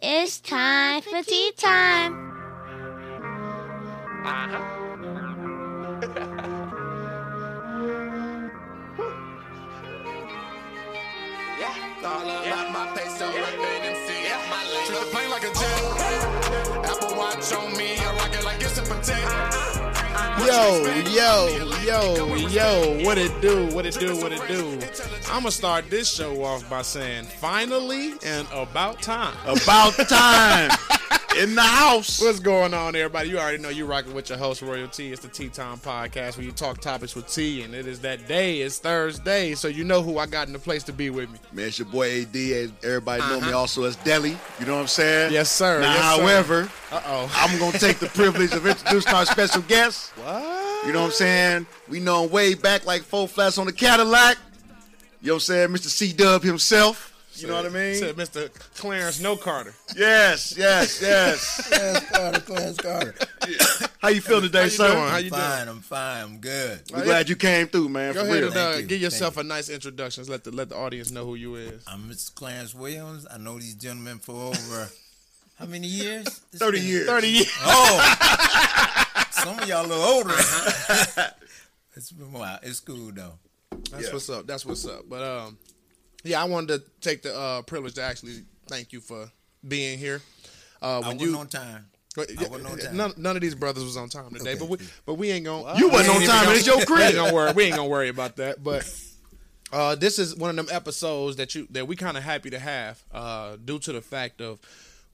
It's time for tea time. Uh-huh. All about my peso, rapping MC, my lane. Treat the plane like a jet. Apple Watch on me, I rock it like it's a potato. Yo, yo, yo, yo, what it do, what it do, what it do. I'm gonna start this show off by saying finally and about time. About time in the house. What's going on, everybody? You already know you rocking with your host, Royal T. It's the Tea Time Podcast where you talk topics with T, and it is that day. It's Thursday, so you know who I got in the place to be with me. Man, it's your boy AD. Everybody know me also as Deli. You know what I'm saying? Yes, sir. Now, Yes, sir. however, Uh oh. I'm gonna take the privilege of introducing our special guest. What? You know what I'm saying? We know him way back like four flats on the Cadillac. You know what I'm saying? Mr. C Dub himself. You know what I mean? Said Mr. Clarence No Carter. Yes, yes, yes. Clarence Carter, Clarence Carter. How you feel today, How you sir? doing? How you doing? Fine, I'm fine, I'm good. We're glad you came through, man. Go for ahead real. and uh, you. give yourself Thank a nice introduction. Let the let the audience know who you is. I'm Mr. Clarence Williams. I know these gentlemen for over how many years? It's 30 been- years. Thirty years. Oh, some of y'all a little older. it's been a while. It's cool though. That's Yeah. what's up. That's what's up. But um, yeah, I wanted to take the uh, privilege to actually thank you for being here. Uh, I when wasn't you, on time. I wasn't on time. None, none of these brothers was on time today, Okay. but we but we ain't gonna. You wasn't on time, it's your crib. gonna worry. We ain't gonna worry about that. But uh, this is one of them episodes that you that we kind of happy to have uh, due to the fact of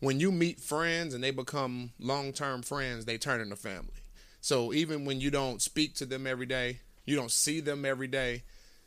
when you meet friends and they become long term friends, they turn into family. So even when you don't speak to them every day, you don't see them every day.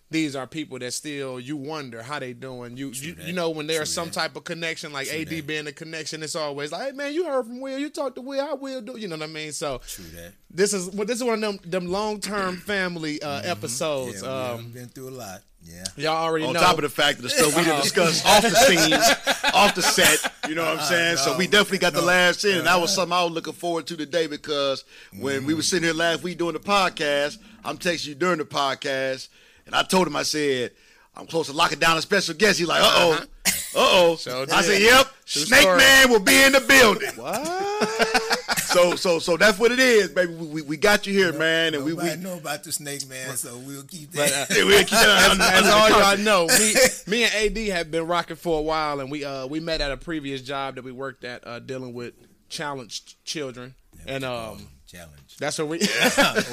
These are people that still you wonder how they doing. You you, that. you know when there's True some that. type of connection, like AD that. being a connection, it's always like, hey man, you heard from Will, you talked to Will, how Will do? You know what I mean? So True that. this is well, this is one of them them long term family uh, episodes. Mm-hmm. Yeah, we um, have been through a lot. Yeah. y'all already On know. top of the fact of the stuff we didn't discuss off the scenes, off the set, you know what I'm saying? so no, we definitely got the last in, and that was something I was looking forward to today because when we were sitting here last week doing the podcast, I'm texting you during the podcast, and I told him I said I'm close to locking down a special guest. He's like, uh oh, uh oh. So I said, yep, True Snake story. Man will be in the building. what? So so so that's what it is, baby. We, we, we got you here, man, and we we. Know about the snake man, so we'll keep that. Yeah, we'll keep that under- As under all y'all know, me, me and AD have been rocking for a while, and we uh we met at a previous job that we worked at uh, dealing with challenged children, and um challenge. that's where we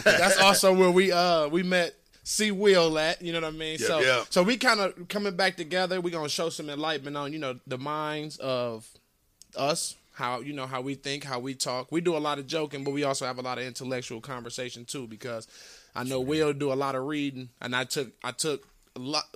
that's also where we uh we met C Will at, you know what I mean? So yep. so we kind of coming back together. We're gonna show some enlightenment on you know the minds of us, how you know how we think, how we talk. We do a lot of joking, but we also have a lot of intellectual conversation too. Because I know Will do a lot of reading, and I took I took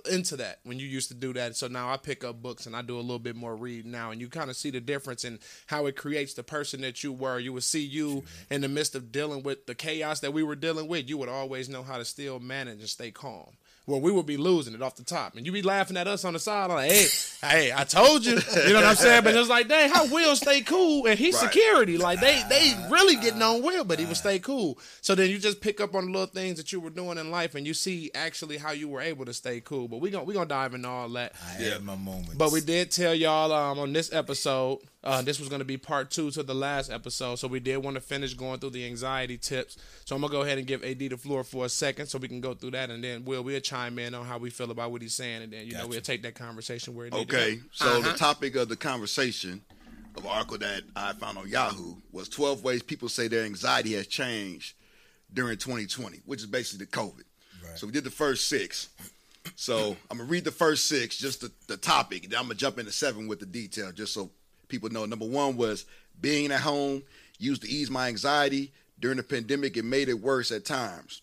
into that when you used to do that. So now I pick up books and I do a little bit more reading now, and you kind of see the difference in how it creates the person that you were. You would see you in the midst of dealing with the chaos that we were dealing with. You would always know how to still manage and stay calm. Well, we would be losing it off the top, and you be laughing at us on the side, like, "Hey, hey, I told you," you know what I'm saying? But it's like, dang, how Will stay cool and he's Right. security, like they they really getting on Will, but he would stay cool. So then you just pick up on the little things that you were doing in life, and you see actually how you were able to stay cool. But we gonna we gonna dive into all that. I had my moments. But we did tell y'all um, on this episode, uh, this was going to be part two to the last episode. So we did want to finish going through the anxiety tips. So I'm going to go ahead and give AD the floor for a second so we can go through that. And then we'll, we'll chime in on how we feel about what he's saying. And then, you know, we'll take that conversation where it Okay, go. so Uh-huh. the topic of the conversation of an article that I found on Yahoo was 12 ways people say their anxiety has changed during 2020, which is basically the COVID. Right. So we did the first six. So I'm gonna read the first six, just the, the topic. Then I'm gonna jump into seven with the detail, just so people know. Number one was being at home used to ease my anxiety during the pandemic. It made it worse at times.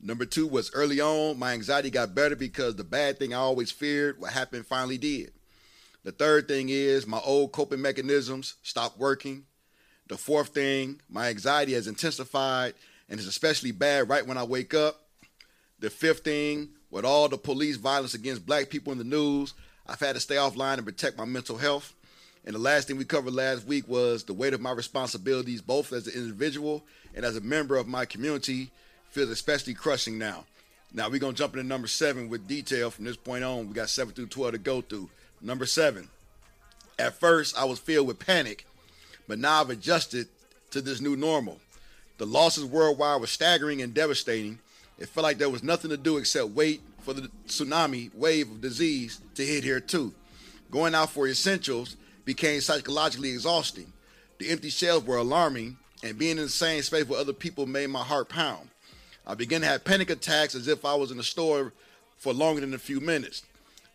Number two was early on, my anxiety got better because the bad thing I always feared, what happened, finally did. The third thing is my old coping mechanisms stopped working. The fourth thing, my anxiety has intensified and is especially bad right when I wake up. The fifth thing, with all the police violence against black people in the news, I've had to stay offline and protect my mental health. And the last thing we covered last week was the weight of my responsibilities, both as an individual and as a member of my community, feels especially crushing now. Now we're gonna jump into number seven with detail from this point on. We got seven through twelve to go through. Number seven, At first, I was filled with panic, but now I've adjusted to this new normal. The losses worldwide were staggering and devastating. It felt like there was nothing to do except wait for the tsunami wave of disease to hit here too. Going out for essentials became psychologically exhausting. The empty shelves were alarming, and being in the same space with other people made my heart pound. I began to have panic attacks as if I was in a store for longer than a few minutes.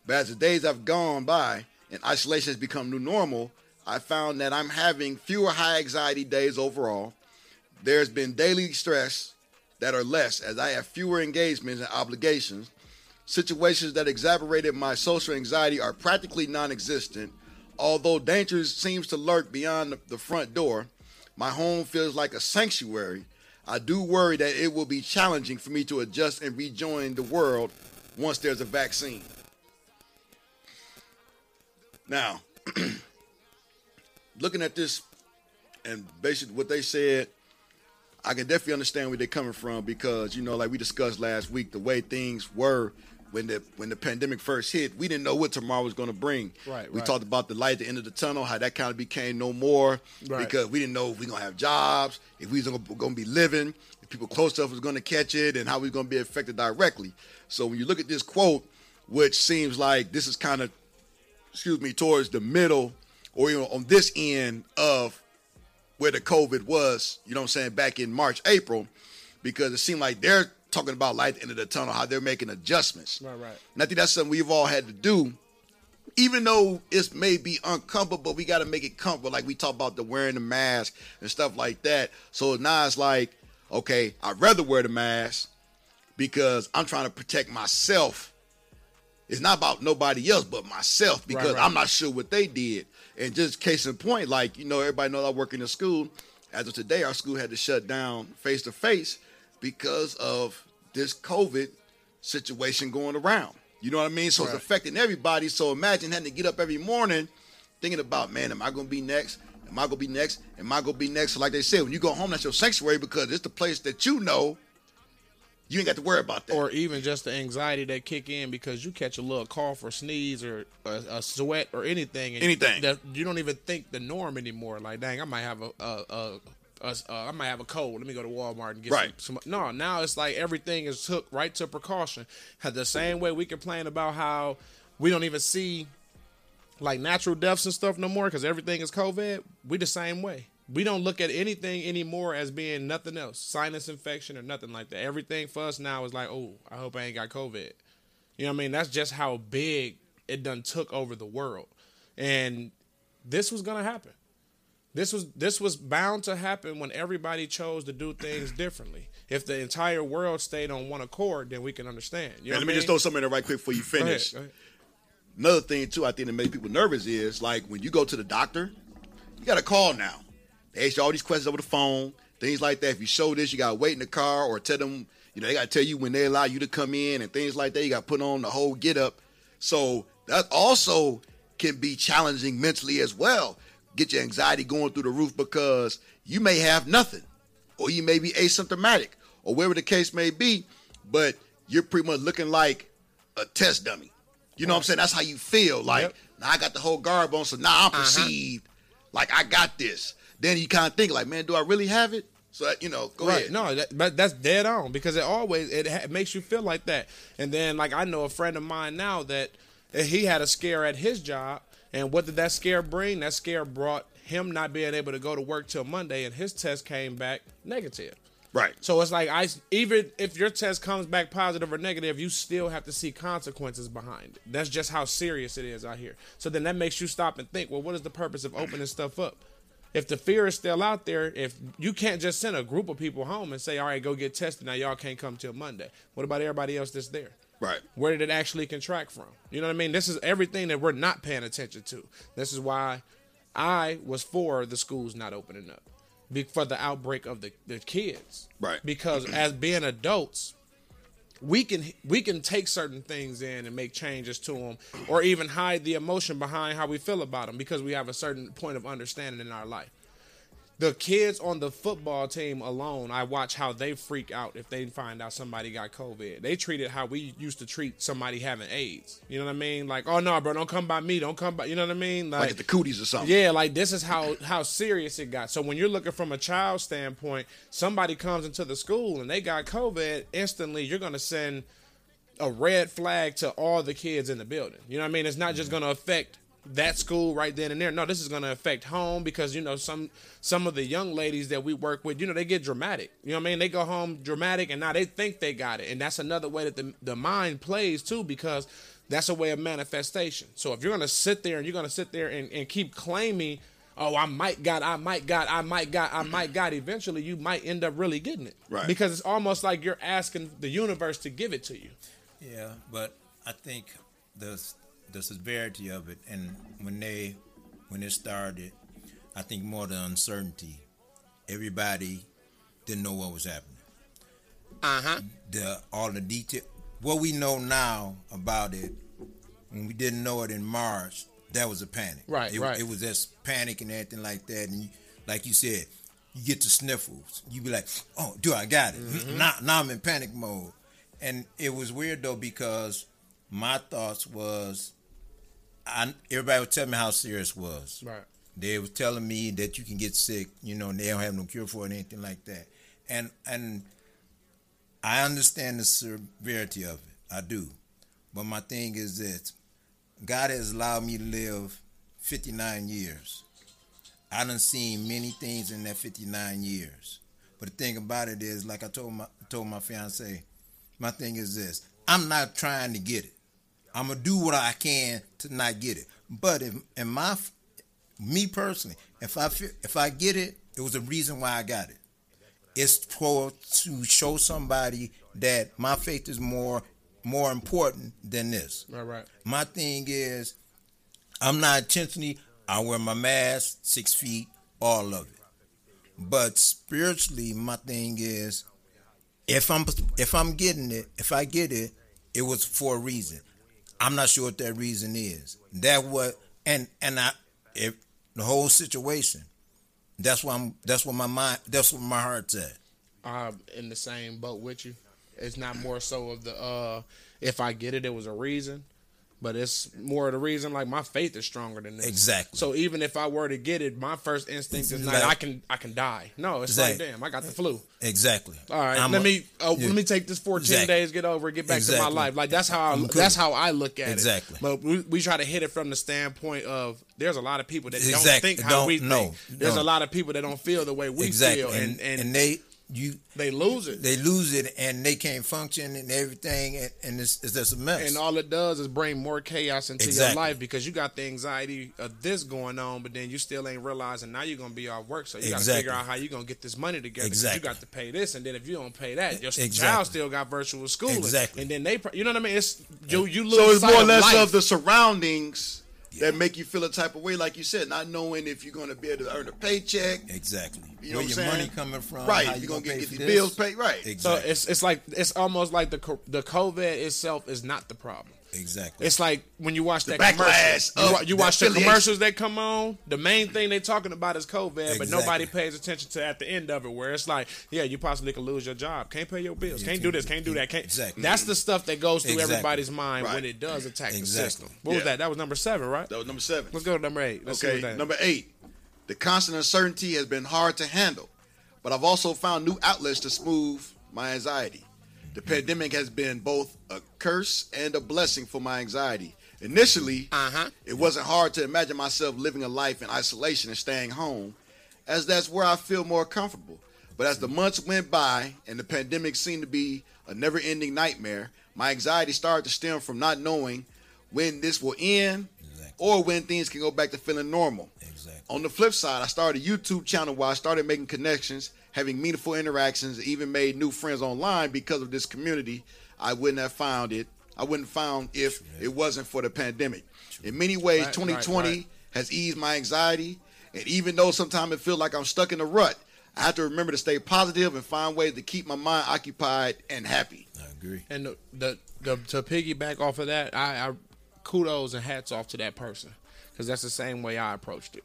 But as the days have gone by and isolation has become new normal, I found that I'm having fewer high anxiety days overall. There's been daily stress that are less as I have fewer engagements and obligations. Situations that exacerbated my social anxiety are practically non existent. Although danger seems to lurk beyond the front door, my home feels like a sanctuary. I do worry that it will be challenging for me to adjust and rejoin the world once there's a vaccine. Now, looking at this and basically what they said, I can definitely understand where they're coming from because you know, like we discussed last week, the way things were when the when the pandemic first hit, we didn't know what tomorrow was going to bring. Right, We right. talked about the light at the end of the tunnel, how that kind of became no more Right. because we didn't know if we gonna have jobs, if we was going to be living, if people close to us was going to catch it, and how we going to be affected directly. So when you look at this quote, which seems like this is kind of excuse me, towards the middle or even on this end of where the COVID was, you know what I'm saying, back in March, April, because it seemed like they're talking about light at the end of the tunnel, how they're making adjustments. Right, right. And I think that's something we've all had to do, even though it may be uncomfortable, but we got to make it comfortable. Like we talk about the wearing the mask and stuff like that. So now it's like, okay, I'd rather wear the mask because I'm trying to protect myself it's not about nobody else but myself because right. I'm not sure what they did. And just case in point, like you know, everybody knows I work in a school. As of today, our school had to shut down face to face because of this COVID situation going around. You know what I mean? So it's affecting everybody. So imagine having to get up every morning thinking about, man, am I gonna be next? Am I gonna be next? Am I gonna be next? So like they said, when you go home, that's your sanctuary because it's the place that you know you ain't got to worry about that. or even just the anxiety that kick in because you catch a little cough or sneeze or a, a sweat or anything, and Anything. that you don't even think the norm anymore. Like, dang, I might have a, a, a, a uh, I might have a cold. Let me go to Walmart and get Right. some, some. No, now it's like everything is hooked right to precaution. Had the same way we complain about how we don't even see like natural deaths and stuff no more because everything is COVID. We the same way. We don't look at anything anymore as being nothing else, sinus infection or nothing like that. Everything for us now is like, oh, I hope I ain't got COVID. You know what I mean? That's just how big it done took over the world, and this was gonna happen. This was this was bound to happen when everybody chose to do things differently. If the entire world stayed on one accord, then we can understand. You know let me I just throw something in there right quick before you Go ahead, finish. go ahead. Another thing too, I think that makes people nervous is like when you go to the doctor, you got to call now. They ask you all these questions over the phone, things like that. If you show this, you got to wait in the car or tell them, you know, they got to tell you when they allow you to come in and things like that. You got to put on the whole get up. So that also can be challenging mentally as well. Get your anxiety going through the roof because you may have nothing or you may be asymptomatic or whatever the case may be, but you're pretty much looking like a test dummy. You know what I'm saying? That's how you feel. Like, Yep. now I got the whole garb on, so now I'm uh-huh. perceived like I got this. Then you kind of think like, man, do I really have it? So you know, go right. ahead. No, that, but that's dead on because it always it ha- makes you feel like that. And then like I know a friend of mine now that he had a scare at his job, and what did that scare bring? That scare brought him not being able to go to work till Monday, and his test came back negative. Right. So it's like I even if your test comes back positive or negative, you still have to see consequences behind it. That's just how serious it is out here. So then that makes you stop and think, well, what is the purpose of opening stuff up? If the fear is still out there, if you can't just send a group of people home and say, all right, go get tested, now y'all can't come till Monday. What about everybody else that's there? Right. Where did it actually contract from? You know what I mean? This is everything that we're not paying attention to. This is why I was for the schools not opening up be- for the outbreak of the, the kids. Right. Because as being adults, we can we can take certain things in and make changes to them, or even hide the emotion behind how we feel about them because we have a certain point of understanding in our life. The kids on the football team alone, I watch how they freak out if they find out somebody got COVID. They treat it how we used to treat somebody having AIDS. You know what I mean? Like, oh no, bro, don't come by me. Don't come by. You know what I mean? Like at the cooties or something. Yeah, like this is how how serious it got. So when you're looking from a child standpoint, somebody comes into the school and they got COVID, instantly you're gonna send a red flag to all the kids in the building. You know what I mean? It's not just mm-hmm. gonna affect that school right then and there. No, this is gonna affect home because you know some some of the young ladies that we work with, you know, they get dramatic. You know what I mean? They go home dramatic and now they think they got it. And that's another way that the the mind plays too, because that's a way of manifestation. So if you're gonna sit there and you're gonna sit there and, and keep claiming oh, I might got, I might got, I might got, I might got. Eventually, you might end up really getting it, Right. Because it's almost like you're asking the universe to give it to you. Yeah, but I think the the severity of it, and when they when it started, I think more the uncertainty. Everybody didn't know what was happening. Uh huh. The all the detail. What we know now about it, when we didn't know it in March, that was a panic. Right, It, right. it was just panic and everything like that, and you, like you said, you get the sniffles. You be like, "Oh, do I got it?" Mm-hmm. Now, now I'm in panic mode, and it was weird though because my thoughts was, I everybody would tell me how serious it was. Right. They was telling me that you can get sick, you know, and they don't have no cure for it, anything like that. And and I understand the severity of it. I do. But my thing is this God has allowed me to live 59 years. I done seen many things in that 59 years. But the thing about it is, like I told my told my fiance, my thing is this: I'm not trying to get it. I'm gonna do what I can to not get it. But if in my me personally, if I feel, if I get it, it was a reason why I got it. It's for to show somebody that my faith is more more important than this. Right, right. My thing is, I'm not intentionally. I wear my mask, six feet, all of it. But spiritually, my thing is, if I'm if I'm getting it, if I get it, it was for a reason. I'm not sure what that reason is. That what and and I if the whole situation. That's why I'm. That's what my mind. That's what my heart's at. I'm in the same boat with you. It's not more so of the uh if I get it, it was a reason. But it's more of the reason like my faith is stronger than this. Exactly. So even if I were to get it, my first instinct is not Like- I can I can die. No, it's Exactly. like damn, I got the flu. Exactly. All right, I'm let a- me uh, yeah. let me take this 14 Exactly. days, get over, it, get back to my life. Like that's how I, that's how I look at it. Exactly. But we, we try to hit it from the standpoint of there's a lot of people that don't think how Don't- we no, think. There's no. a lot of people that don't feel the way we exactly. feel, and, and, and they you they lose it. they lose it and they can't function and everything and, and it's, it's just a mess. And all it does is bring more chaos into Exactly. your life because you got the anxiety of this going on, but then you still ain't realizing now you're gonna be off work. So you got to figure out how you're gonna get this money together. Exactly. You got to pay this, and then if you don't pay that, your Exactly. child still got virtual schooling. Exactly. And then they, you know what I mean? It's you. You lose So it's more or less life. of the surroundings that make you feel a type of way, like you said, not knowing if you're going to be able to earn a paycheck. exactly. You know Where what your saying? money coming from? Right, How if you you're going to get, for get the bills paid. Right. Exactly. So Exactly. it's it's like it's almost like the co- the COVID itself is not the problem. Exactly. It's like when you watch that backlash commercial. You, wa- you the watch the commercials that come on. The main thing they're talking about is COVID, but nobody pays attention to at the end of it, where it's like, yeah, you possibly could lose your job, can't pay your bills, can't do this, can't do that, can't. Exactly. That's the stuff that goes through Exactly. everybody's mind when it does attack Exactly. the system. What was that? That was number seven, right? That was number seven. Let's go to number eight. Let's Okay, what number eight. The constant uncertainty has been hard to handle, but I've also found new outlets to smooth my anxiety. The pandemic has been both a curse and a blessing for my anxiety. Initially, Uh-huh. it wasn't hard to imagine myself living a life in isolation and staying home, as that's where I feel more comfortable. But as the months went by and the pandemic seemed to be a never ending nightmare, my anxiety started to stem from not knowing when this will end Exactly. or when things can go back to feeling normal. Exactly. On the flip side, I started a YouTube channel where I started making connections, having meaningful interactions, even made new friends online because of this community. I wouldn't have found it. I wouldn't have found if it wasn't for the pandemic. In many ways, Right, 2020 right, right. has eased my anxiety, and even though sometimes it feels like I'm stuck in a rut, I have to remember to stay positive and find ways to keep my mind occupied and happy. I agree. And the, the, the to piggyback off of that, I, I kudos and hats off to that person because that's the same way I approached it.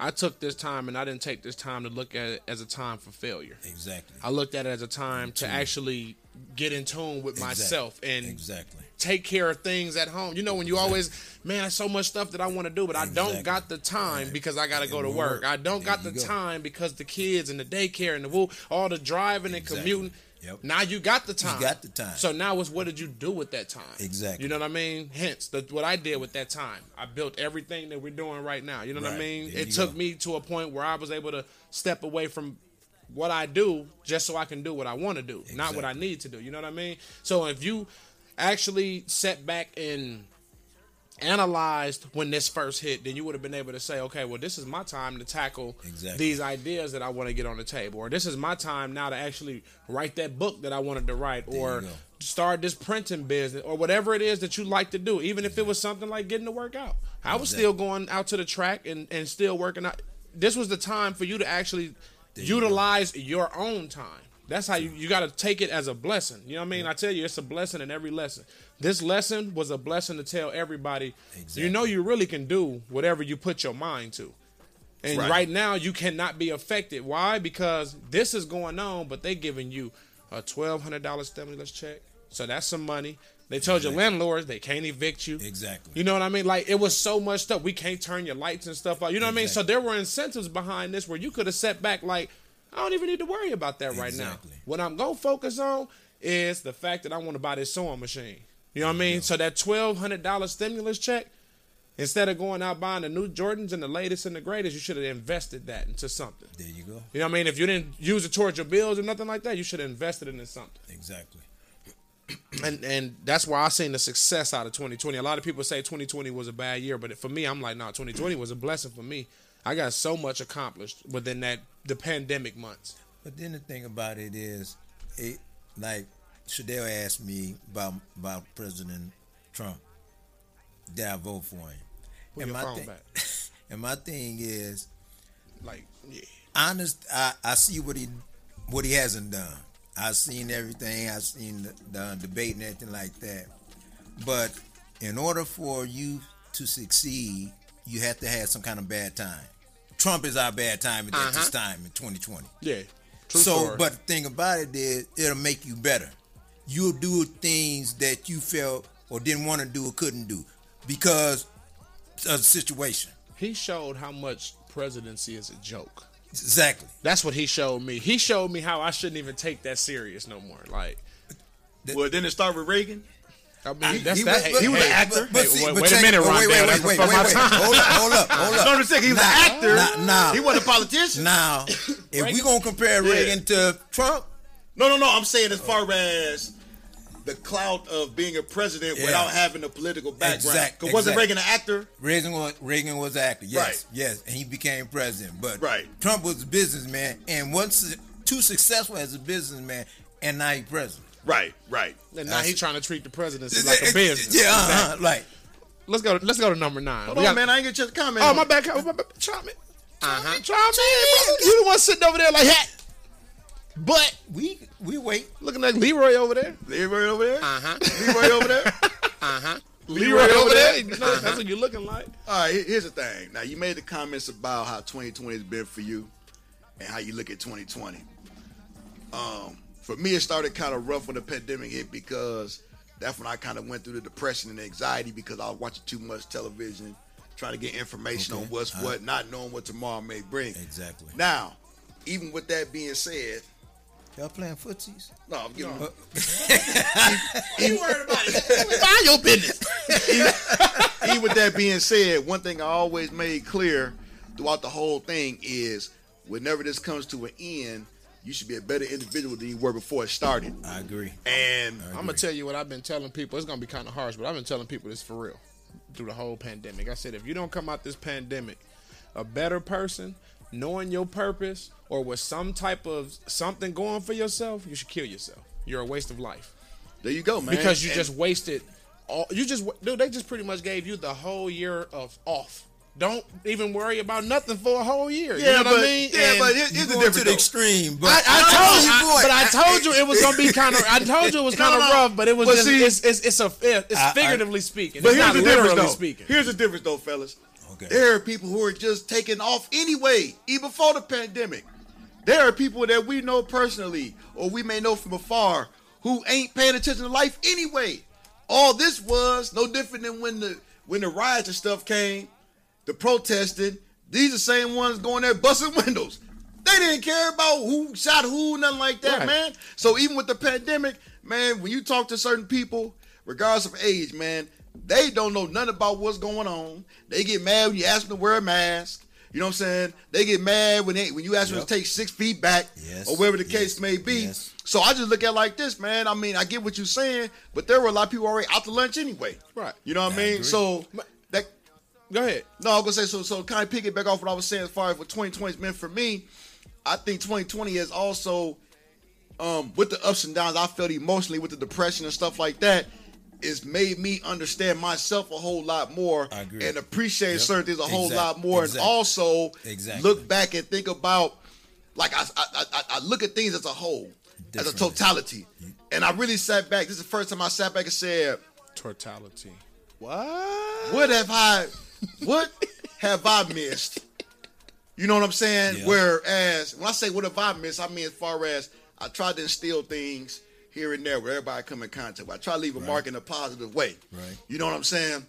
I took this time and I didn't take this time to look at it as a time for failure. Exactly. I looked at it as a time to actually get in tune with Exactly. myself and Exactly. take care of things at home. You know, when you always, man, there's so much stuff that I want to do, but I don't got the time because I got to go to work. work. I don't got the go. time because the kids and the daycare and the woo, all the driving and commuting. Yep. Now you got the time. got the time. So now it's what did you do with that time? Exactly. You know what I mean? Hence, the, what I did with that time. I built everything that we're doing right now. You know what I mean? There It took go. me to a point where I was able to step away from what I do just so I can do what I want to do, not what I need to do. You know what I mean? So if you actually set back and analyzed when this first hit, then you would have been able to say, okay, well, this is my time to tackle Exactly. these ideas that I want to get on the table, or this is my time now to actually write that book that I wanted to write, you or start this printing business, or whatever it is that you like to do, even if it was something like getting to work out. I was still going out to the track and, and still working out. This was the time for you to actually you go. utilize your own time. That's how you, you got to take it as a blessing. You know what I mean? I tell you, it's a blessing in every lesson. This lesson was a blessing to tell everybody, you know, you really can do whatever you put your mind to. And Right. right. now, you cannot be affected. Why? Because this is going on, but they giving you a twelve hundred dollars stimulus check. So that's some money. They told your landlords they can't evict you. Exactly. You know what I mean? Like it was so much stuff. We can't turn your lights and stuff out. You know what I mean? So there were incentives behind this where you could have set back like, I don't even need to worry about that right now. What I'm gonna focus on is the fact that I want to buy this sewing machine. You know what I mean? So that twelve hundred dollar stimulus check, instead of going out buying the new Jordans and the latest and the greatest, you should have invested that into something. There you go. You know what I mean? If you didn't use it towards your bills or nothing like that, you should have invested it in something. Exactly. And and that's why I seen the success out of 2020. A lot of people say 2020 was a bad year, but for me, I'm like, no, 2020 was a blessing for me. I got so much accomplished within that the pandemic months. But then the thing about it is, it like Shadell asked me about about President Trump. Did I vote for him? Put your my phone thing, back. and my thing is, Like, yeah. honest, I, I see what he what he hasn't done. I've seen everything. I've seen the, the debate and everything like that. But in order for you to succeed, you have to have some kind of bad time. Trump is our bad time at this Uh-huh. time in 2020. Yeah. True so, story. but the thing about it is, it'll make you better. You'll do things that you felt or didn't want to do or couldn't do because of the situation. he showed how much presidency is a joke. Exactly. That's what he showed me. He showed me how I shouldn't even take that serious no more. Like, Well, didn't it start with Reagan? I mean, that's he that. was- hey, he was hey, an actor. Hey, wait, see, wait a minute, but Rondell. wait, wait, That's wait, wait, wait. Hold up, hold up, hold up. No, I'm saying he was Now- an actor. now- now- he wasn't a politician. Now, if we're gonna compare Reagan to Trump, No, no, no. I'm saying as far as the clout of being a president Yeah. without having a political background. Exact- Because wasn't exact. Reagan an actor? Reagan was Reagan was actor, yes, Right. yes, and he became president. But Right. Trump was a businessman and wasn't too successful as a businessman, and now he's president. Right, right. And now he's trying to treat the presidency like a business. Yeah, uh-huh, like Let's go. Let's go to number nine. Hold We on, got- man. I ain't get your comment. Oh on my it. bad. My bad. Chime in. Uh-huh. Chime in, brother. You the one sitting over there like that. But we we wait. looking like Leroy over there. Leroy over there? Uh-huh. Leroy over there? Uh huh. Leroy over there. You know, That's what you're looking like. All right, here's the thing. Now, you made the comments about how 2020 has been for you and how you look at 2020. Um, for me, it started kind of rough when the pandemic hit because that's when I kind of went through the depression and anxiety because I was watching too much television, trying to get information Okay. on what's Uh, what, not knowing what tomorrow may bring. Exactly. Now, even with that being said, Y'all playing footsies? no, I'm giving You worried about it? Mind your business. even with that being said, one thing I always made clear throughout the whole thing is whenever this comes to an end, you should be a better individual than you were before it started. I agree. And I'm gonna tell you what I've been telling people. It's gonna be kind of harsh, but I've been telling people this for real through the whole pandemic. I said if you don't come out this pandemic a better person, knowing your purpose, or with some type of something going for yourself, you should kill yourself. You're a waste of life there you go, man. because you And- just wasted all. You just dude, they just pretty much gave you the whole year of off. Don't even worry about nothing for a whole year. yeah, you know but what I mean? yeah, And- but here- here's You the going to the extreme, but I, I told you, boy, but I told you it was gonna be kind of. I told you it was kind of no. rough, but it was But just. see- it's, it's it's a it's I- I- figuratively speaking. But it's here's not the difference, though. speaking. Here's the difference, though, fellas. Okay. There are people who are just taking off anyway, even before the pandemic. There are people that we know personally, or we may know from afar, who ain't paying attention to life anyway. All this was no different than when the when the riots and stuff came, the protesting. These are the same ones going there busting windows. They didn't care about who shot who, nothing like that, Right. man. So even with the pandemic, man, when you talk to certain people, regardless of age, man, they don't know nothing about what's going on. They get mad when you ask them to wear a mask. You know what I'm saying? They get mad when they when you ask them to take six feet back Yes, or whatever the yes, case may be. yes. So I just look at it like this, man. I mean, I get what you're saying, but there were a lot of people already out to lunch anyway. Right. You know what I I mean? agree. So that Go ahead. no, I was gonna say so. So kind of piggyback off what I was saying as far as what 2020 has meant for me. I think 2020 has also, um, with the ups and downs I felt emotionally with the depression and stuff like that, it's made me understand myself a whole lot more I agree. and appreciate Yep. certain things a whole lot more, exact- and also Exactly. look back and think about, like I, I, I, I look at things as a whole, as a totality, and I really sat back. This is the first time I sat back and said. Totality. What? What have I what have I missed? You know what I'm saying? Yeah. Whereas when I say what have I missed, I mean as far as I tried to instill things here and there where everybody come in contact with. I try to leave a mark in a positive way. Right. You know what I'm saying?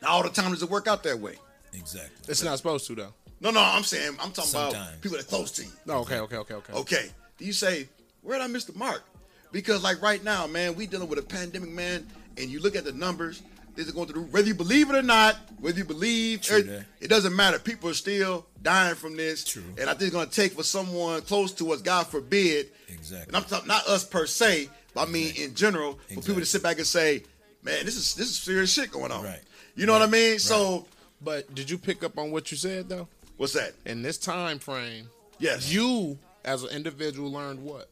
Not all the time does it work out that way. Exactly. It's not supposed to though. No, no, I'm saying I'm talking about people that close to you. No, okay, okay, okay, okay. Okay. Do you say, where did I miss the mark? Because like right now, man, we dealing with a pandemic, man, and you look at the numbers, these are going through whether you believe it or not, whether you believe True it, it doesn't matter. People are still dying from this. True. And I think it's gonna take for someone close to us, God forbid. Exactly. And I'm talking not us per se, but I mean in general, for people to sit back and say, Man, this is this is serious shit going on. Right. You know what I mean? Right. So But did you pick up on what you said though? what's that? In this time frame, Yes. you as an individual learned what?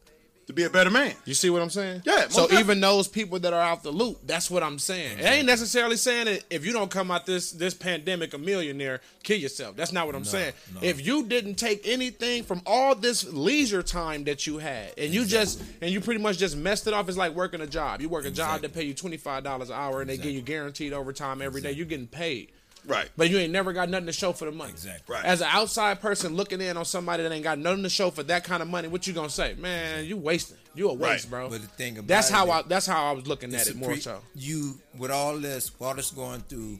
To be a better man. You see what I'm saying? Yeah, So definitely. even those people that are out the loop, that's what I'm saying. It ain't necessarily saying that if you don't come out this this pandemic a millionaire, kill yourself. That's not what I'm saying. no. If you didn't take anything from all this leisure time that you had, and you just and you pretty much just messed it off, it's like working a job. You work a job that pay you twenty five dollars an hour, and they give you guaranteed overtime every day. You're getting paid. Right. But you ain't never got nothing to show for the money. Exactly. Right. As an outside person looking in on somebody that ain't got nothing to show for that kind of money, what you gonna say? Man, you wasting. You a waste, Right. bro. But the thing about that's how I that's how I was looking at it more pre- so. You with all this, all this going through,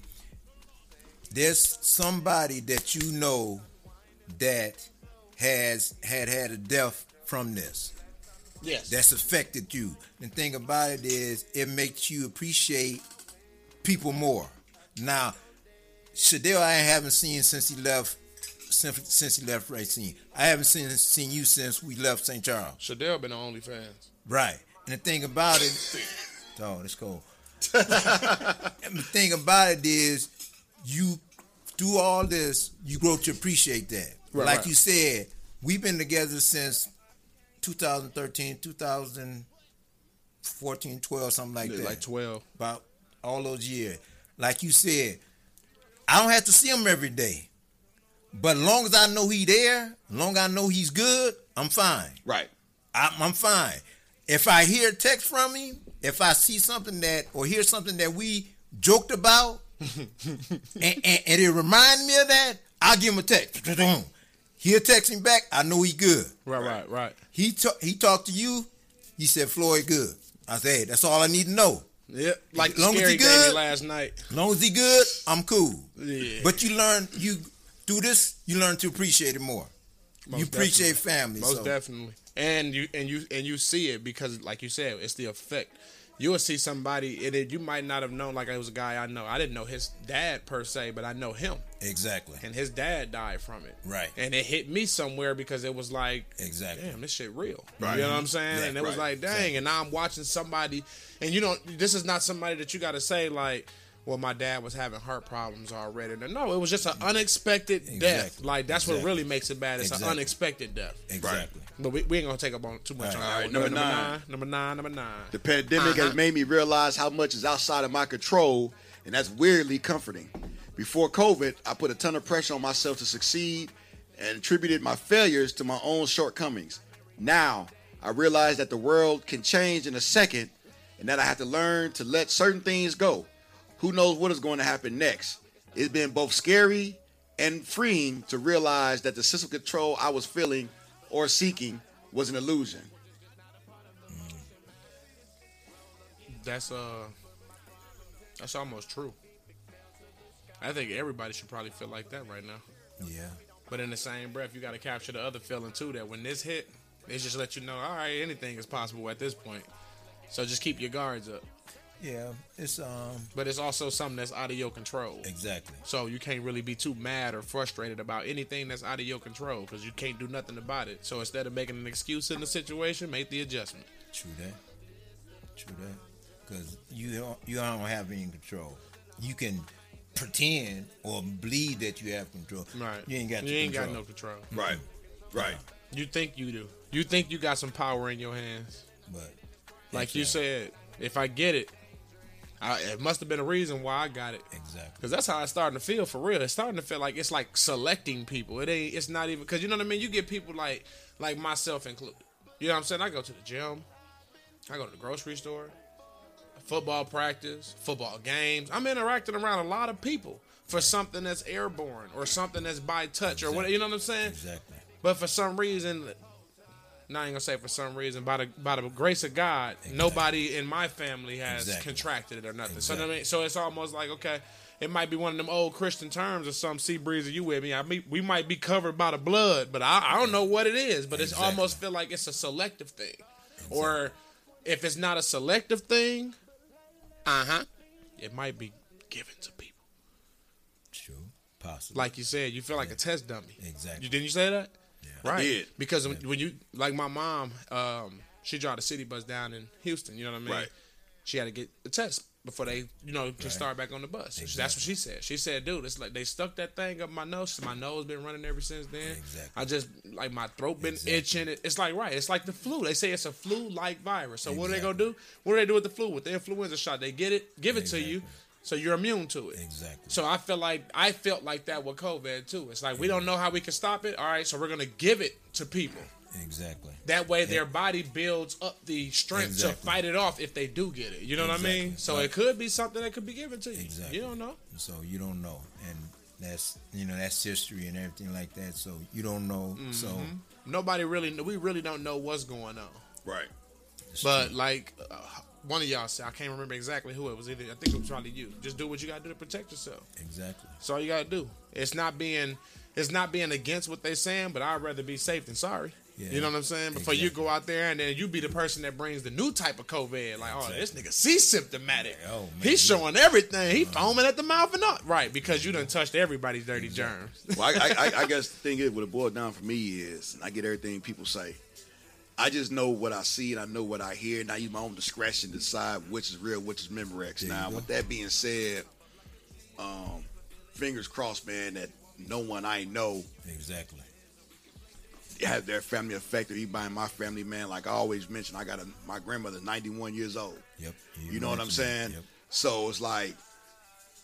there's somebody that you know that has had had a death from this. Yes. That's affected you. The thing about it is, it makes you appreciate people more. Now, Shadell, I haven't seen since he left. Since, since he left Racine, I haven't seen seen you since we left St. Charles. Shadell been on OnlyFans. Right. And the thing about it, oh, it's cold. and the thing about it is, you do all this, you grow to appreciate that. Right, like right. you said, we've been together since 2013, 2014, 12, something like that. Like twelve. About all those years. Like you said, I don't have to see him every day. But as long as I know he there, as long as I know he's good, I'm fine. Right. I'm, I'm fine. If I hear a text from him, if I see something that or hear something that we joked about, and, and, and it reminds me of that, I'll give him a text. He'll text me back. I know he good. Right, right, right. He ta- he talked to you. He said Floyd good. I said, hey, that's all I need to know. Yeah. Like Long as he good. last night. Long as he good, I'm cool. Yeah. But you learn you do this, you learn to appreciate it more. you Most appreciate definitely. family. Most so. definitely. And you and you and you see it because like you said, it's the effect. You will see somebody and it, you might not have known like it was a guy I know. I didn't know his dad per se, but I know him. Exactly. And his dad died from it. Right. And it hit me somewhere because it was like Exactly. damn, this shit real. Right. You know what I'm saying? Yeah, and it was like, dang. And now I'm watching somebody, and you don't. This is not somebody that you got to say like, well, my dad was having heart problems already. No, it was just an unexpected death. Like that's what really makes it bad. It's an unexpected death. Exactly. But we, we ain't gonna take up on too much All on right. that. Right, number, number number nine. nine. Number nine. Number nine. The pandemic has uh-huh. made me realize how much is outside of my control, and that's weirdly comforting. Before COVID, I put a ton of pressure on myself to succeed and attributed my failures to my own shortcomings. Now, I realize that the world can change in a second and that I have to learn to let certain things go. Who knows what is going to happen next? it's been both scary and freeing to realize that the of control I was feeling or seeking was an illusion. That's uh, that's almost true. I think everybody should probably feel like that right now. Yeah. But in the same breath, you got to capture the other feeling too. That when this hit, it just let you know, all right, anything is possible at this point. So just keep your guards up. Yeah. It's um But it's also something that's out of your control. exactly. So you can't really be too mad or frustrated about anything that's out of your control because you can't do nothing about it. So instead of making an excuse in the situation, make the adjustment. True that. True that. Because you don't you don't have any control. You can pretend or believe that you have control. Right. You ain't got You ain't control. got no control. Right. Right. You think you do. You think you got some power in your hands. But Like you said, if I get it, I, it must have been a reason why I got it. exactly. Cause that's how it's starting to feel for real. It's starting to feel like it's like selecting people. It ain't. It's not even. Cause you know what I mean. You get people like like myself included. You know what I'm saying? I go to the gym. I go to the grocery store, football practice, football games. I'm interacting around a lot of people for something that's airborne or something that's by touch or what. You know what I'm saying? Exactly. But for some reason, not even gonna say for some reason, by the by the grace of God, nobody in my family has Exactly. contracted it or nothing. So, you know I mean? so it's almost like okay, it might be one of them old Christian terms or some sea breeze or you with me. I mean, we might be covered by the blood, but I, I don't know what it is. But it's Exactly. almost feel like it's a selective thing, or if it's not a selective thing, uh huh, it might be given to people. True. Possible. Like you said, you feel like a test dummy. Exactly. You didn't you say that? Yeah. Right. did. Because when, when you like my mom, um, she drove a city bus down in Houston. You know what I mean? Right. She had to get the test before they, you know, can start back on the bus. So That's what she said. She said, "Dude, it's like they stuck that thing up my nose. My nose been running ever since then. Exactly. I just like my throat been Exactly. itching. It- It's like right. It's like the flu. They say it's a flu-like virus. So what are they gonna do? What do they do with the flu? With the influenza shot, they get it, give it to you, so you're immune to it. Exactly. So I feel like I felt like that with COVID too. It's like we don't know how we can stop it. All right, so we're gonna give it to people. Exactly. That way, their body builds up the strength to fight it off if they do get it. You know what I mean? So Right. it could be something that could be given to you. Exactly. You don't know. So you don't know, and that's you know that's history and everything like that. So you don't know. So Mm-hmm. Nobody really. We really don't know what's going on. Right. it's But true. like uh, one of y'all said, I can't remember exactly who it was. Either I think it was probably you. Just do what you gotta do to protect yourself. exactly. That's all you gotta do. It's not being. It's not being against what they're saying, but I'd rather be safe than sorry. Yeah. You know what I'm saying? Before you go out there and then you be the person that brings the new type of COVID. Like, oh, this Exactly. nigga C symptomatic. Oh, man, He's showing everything. He foaming at the mouth and all. Right, because you done touched everybody's dirty germs. Well, I, I, I guess the thing is, what it boils down for me is, and I get everything people say. I just know what I see and I know what I hear, and I use my own discretion to decide which is real, which is Memorex. There Now, with that being said, um, fingers crossed, man, that no one I know Exactly. Have their family affected. Anybody in my family, man, like I always mention, I got a my grandmother, 91 years old. Yep. You know what I'm saying? Yep. So it's like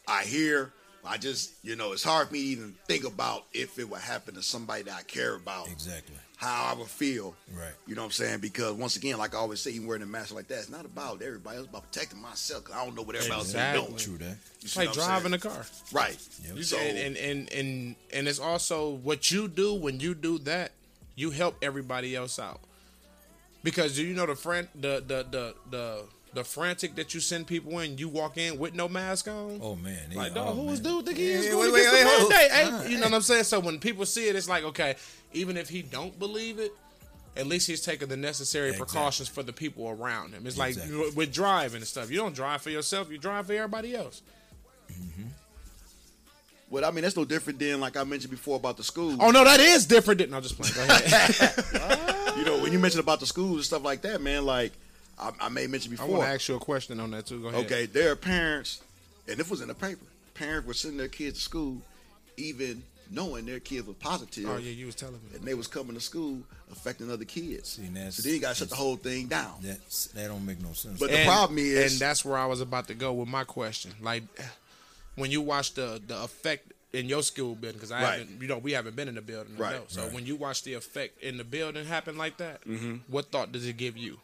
I hear, I just you know, it's hard for me to even think about if it would happen to somebody that I care about, Exactly. how I would feel. Right. You know what I'm saying? Because once again, like I always say, even wearing a mask like that, it's not about everybody. It's about protecting myself. Cause I don't know what everybody Exactly. else is doing. True that. You It's see like I'm driving a car. Right. Yep. You- So and, and and and and it's also what you do when you do that. You help everybody else out because do you know the friend the the the the the frantic that you send people in? You walk in with no mask on. Oh man. they- Like, oh, dog, who was dude think he is Yeah, going wait, against wait, the wait, hold- mandate? Hey, you know what I'm saying? So when people see it, it's like, okay, even if he don't believe it, at least he's taking the necessary Exactly. precautions for the people around him. It's like Exactly. with- with driving and stuff. You don't drive for yourself, you drive for everybody else. Mm-hmm. Well, I mean, that's no different than like I mentioned before about the schools. Oh no, that is different. than- No, just playing. Go ahead. You know, when you mentioned about the schools and stuff like that, man, like I, I may mention before. I want to ask you a question on that too. Go ahead. Okay, there are parents, and this was in the paper. Parents were sending their kids to school, even knowing their kids were positive, Oh yeah, you was telling me. and they was coming to school affecting other kids. See, and that's- so then you got to shut the whole thing down. That's, that don't make no sense. But the problem is- and that's where I was about to go with my question. Like, when you watch the the effect in your school building, because I Right. haven't, you know, we haven't been in the building, Right. So right. when you watch the effect in the building happen like that, mm-hmm. what thought does it give you?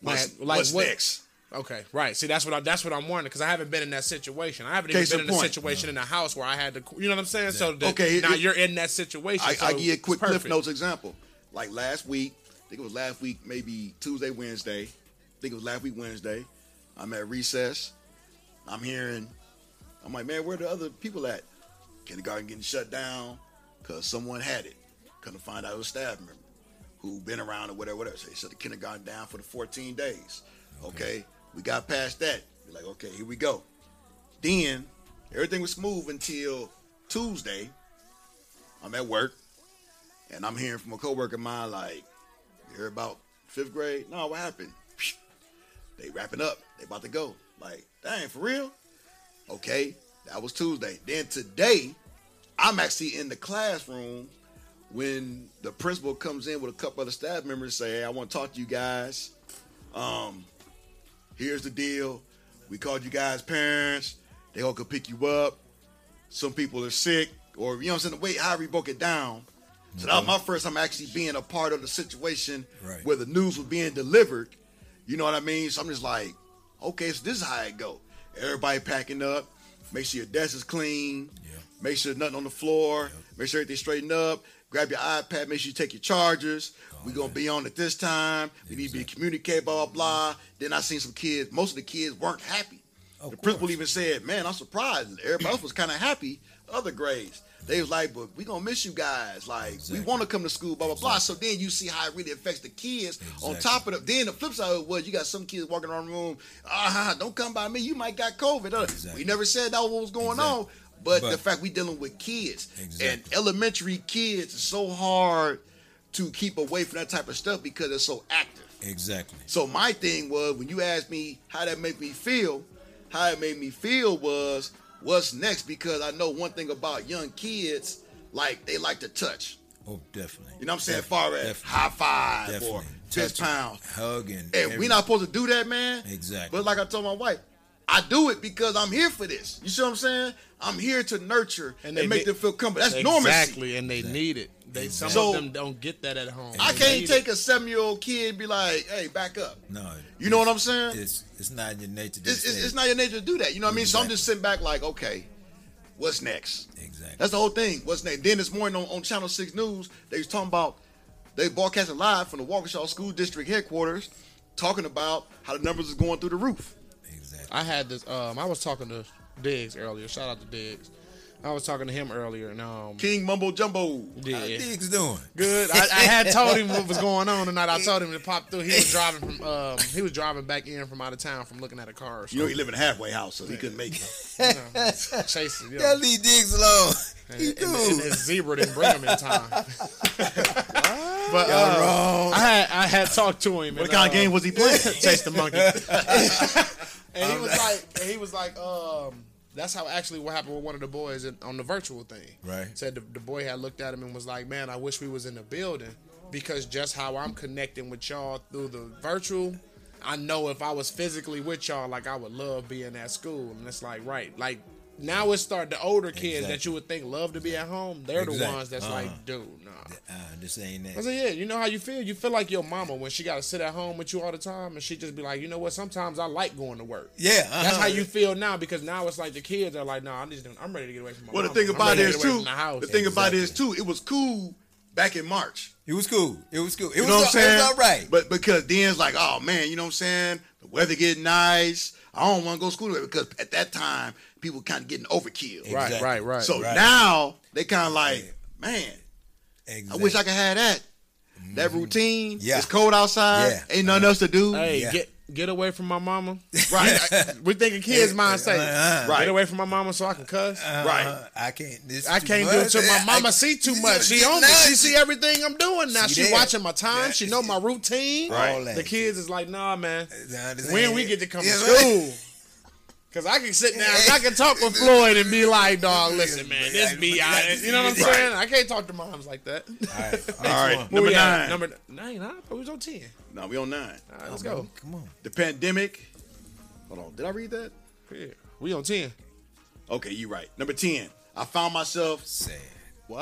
What's, Like, what's what- next? Okay, right. See, that's what I, that's what I'm wondering because I haven't been in that situation. I haven't Case even been in a situation in a house where I had to. You know what I'm saying? So that, Okay, now it- you're in that situation. I, so I give you a quick Cliff. Notes example. Like last week, I think it was last week, maybe Tuesday, Wednesday. I think it was last week, Wednesday. I'm at recess. I'm hearing, I'm like, man, where the other people at? Kindergarten getting shut down because someone had it. Couldn't find out it was a staff member who been around or whatever, whatever. So they shut the kindergarten down for the 14 days. Okay, we got past that. We're like, okay, here we go. Then everything was smooth until Tuesday. I'm at work and I'm hearing from a coworker of mine like, you hear about fifth grade? No, what happened? They wrapping up. They about to go. Like, dang, for real? Okay, that was Tuesday. Then today, I'm actually in the classroom when the principal comes in with a couple other staff members and say, hey, I want to talk to you guys. Um, here's the deal. We called you guys parents. They all could pick you up. Some people are sick, or you know what I'm saying? The way how we broke it down. So that was my first time actually being a part of the situation Right. where the news was being delivered. You know what I mean? So I'm just like, okay, so this is how it go. Everybody packing up. Make sure your desk is clean. Yeah. Make sure nothing on the floor. Make sure everything's straightened up. Grab your iPad. Make sure you take your chargers. We're gonna be on at this time. We need to be communicate. Blah blah blah. Then I seen some kids. Most of the kids weren't happy. Of the principal even said, "Man, I'm surprised. Everybody else was kind of happy. Other grades, they was like, but we gonna miss you guys. Like, Exactly. we want to come to school. Blah blah blah. So then you see how it really affects the kids. On top of the, then the flip side of it was you got some kids walking around the room. Ah, don't come by me. You might got COVID. Uh, Exactly. We never said that was what was going Exactly. on. But, But- the fact we dealing with kids Exactly. and elementary kids is so hard to keep away from that type of stuff because it's so active. Exactly. So my thing was when you asked me how that made me feel, how it made me feel was what's next because I know one thing about young kids, like they like to touch. Oh, definitely. You know what I'm saying? Def- far as definitely. high five or Definitely. fist Touching, pound. hugging. And every- we not supposed to do that, man. Exactly. But like I told my wife, I do it because I'm here for this. You see what I'm saying? I'm here to nurture and, And they make need- them feel comfortable. That's normal. Exactly, and they need it. They some So- of them don't get that at home. I can't take it. a seven year old kid and be like, "Hey, back up." No. You know what I'm saying? It's it's not in your nature. To It's, it's, it's not your nature to do that. You know what I mean? So I'm just sitting back like, okay, what's next? Exactly. That's the whole thing. What's next? Then this morning on, on Channel 6 News, they was talking about, they broadcasting live from the Waukesha School District headquarters, talking about how the numbers is going through the roof. exactly. I had this. Um, I was talking to Diggs earlier. Shout out to Diggs. I was talking to him earlier, and um, King Mumbo Jumbo. yeah, How Diggs doing? good. I, I had told him what was going on tonight. I told him to pop through. He was driving from. Um, he was driving back in from out of town from looking at a car. You know, he live in a halfway house, so he couldn't make it. chasing. You Yeah, know, leave Diggs alone. and, He and, cool. and his zebra didn't bring him in time. but uh, I had I had talked to him. What and, kind of uh, game was he playing? chase the monkey. and he was like, and he was like, um, that's how actually what happened with one of the boys in, on the virtual thing. Right. Said the, the boy had looked at him and was like, man, I wish we was in the building because just how I'm connecting with y'all through the virtual. I know if I was physically with y'all, like I would love being at school, and it's like right, like now it's start the older kids that you would think love to be at home. They're the ones that's Uh-huh. like, dude, nah. Uh, this ain't that. I said, yeah, you know how you feel? You feel like your mama when she got to sit at home with you all the time and she just be like, you know what? Sometimes I like going to work. Yeah, uh-huh. That's how you feel now because now it's like the kids are like, no, I'm just, I'm ready to get away from my Well, the thing about ready it to is get away too. the house. The thing about it is too. It was cool back in March. It was cool. It was cool. It You was, know what I'm saying? It was all right. But because then it's like, oh man, you know what I'm saying? The weather getting nice. I don't want to go to school today because at that time people kind of getting overkill. right, Exactly. right, right. So Right. now they kind of like, man, exactly. I wish I could have that. That mm-hmm. routine. Yeah. It's cold outside. Yeah. Ain't nothing else to do. hey, Yeah. get get away from my mama. Right. we thinking kids mind say, Uh-huh. Right. get away from my mama so I can cuss. Uh, Right. I can't. This I can't do it much. till my mama I- see too much. She on me. She see everything I'm doing now. See She watching my time. She know my routine. All that The kids is like, nah, man. Nah, when we get to come Yeah, to right. school. Cause I can sit down, I can talk with Floyd and be like, "Dog, listen, man, this be honest." You know what I'm Right. saying? I can't talk to moms like that. All right, All right. Number nine. Number nine, huh? But we was on ten. No, we on nine. All right, let's go. Come on. The pandemic. Hold on. Did I read that? Yeah, we on ten. Okay, you right. Number ten. I found myself. Sad. What?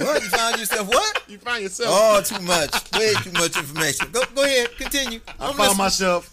What? You found yourself what? you find yourself? Oh, too much. Way too much information. Go, go ahead. Continue. I I'm found listening. myself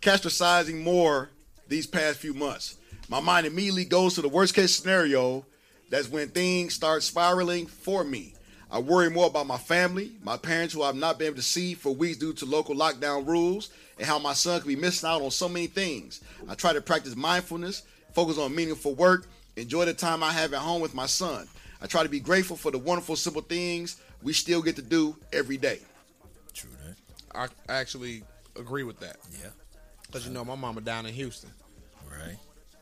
catastrophizing more these past few months. My mind immediately goes to the worst case scenario. That's when things start spiraling for me. I worry more about my family, my parents who I've not been able to see for weeks due to local lockdown rules, and how my son could be missing out on so many things. I try to practice mindfulness, focus on meaningful work, enjoy the time I have at home with my son. I try to be grateful for the wonderful, simple things we still get to do every day. True that. I actually agree with that Yeah. because you know my mama down in Houston, Right.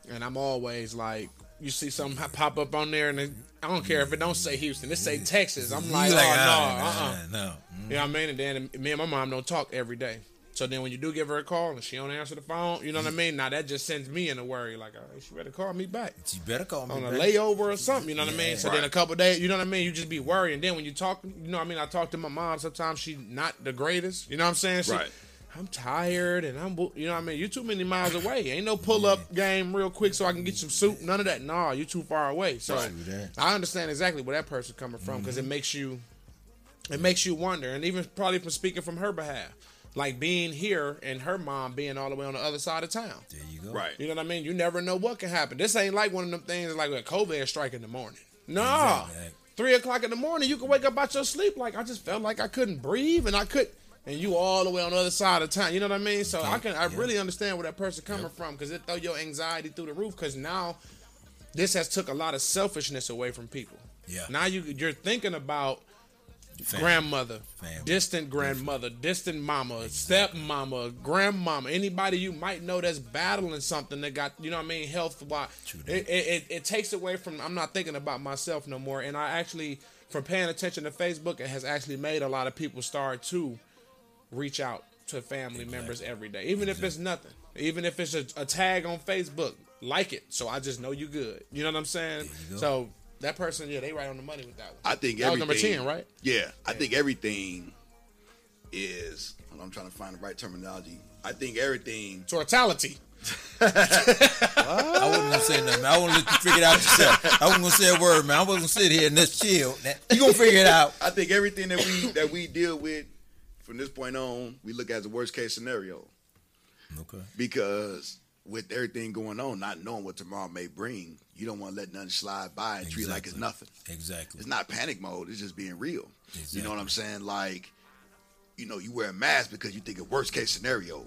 and I'm always like, you see something pop up on there, and it, I don't care if it don't say Houston, it say Texas. I'm like, You oh ah, no, uh, uh nah, no. Mm. You know what I mean? And then me and my mom don't talk every day. So then when you do give her a call and she don't answer the phone, you know what I mean? Now that just sends me in a worry. Like, oh, she better call me back She better call me. on a back. layover or something. You know what I mean? Yeah. So then a couple days, you know what I mean? You just be worried. And then when you talk, you know what I mean? I talk to my mom. Sometimes she's not the greatest. You know what I'm saying? She, Right. I'm tired and I'm, you know what I mean? you're too many miles away. Ain't no pull up game real quick so I can get some soup. None of that. Nah, you're too far away. So Right. True that. I understand exactly where that person's coming from because it mm-hmm. makes you, it makes you wonder. And even probably from speaking from her behalf, like being here and her mom being all the way on the other side of town. There you go. Right. You know what I mean? You never know what can happen. This ain't like one of them things like a COVID strike in the morning. No. Exactly. Three o'clock in the morning, you can wake up out your sleep like I just felt like I couldn't breathe and I could and you all the way on the other side of town. You know what I mean? So I can I yeah. really understand where that person coming from because it throw your anxiety through the roof because now this has took a lot of selfishness away from people. Yeah. Now you you're thinking about Family. grandmother, Family. distant grandmother, distant mama, stepmama, grandmama, anybody you might know that's battling something that got, you know what I mean, health wise. It, it, it, it takes away from, I'm not thinking about myself no more. And I actually, from paying attention to Facebook, it has actually made a lot of people start to reach out to family members every day, even if it's nothing. Even if it's a, a tag on Facebook, like it, so I just know you good. You know what I'm saying? So that person, yeah, they right on the money with that one. I think that was number ten, right? Yeah, I think everything is. I'm trying to find the right terminology. I think everything. Totality. I wasn't gonna say nothing. I want to let you figure it out yourself. I wasn't gonna say a word, man. I wasn't gonna sit here and just chill. You gonna figure it out. I think everything that we that we deal with from this point on, we look at the worst case scenario Okay. because with everything going on, not knowing what tomorrow may bring, you don't want to let nothing slide by and treat like it's nothing. Exactly. It's not panic mode. It's just being real. Exactly. You know what I'm saying? Like, you know, you wear a mask because you think of worst case scenario.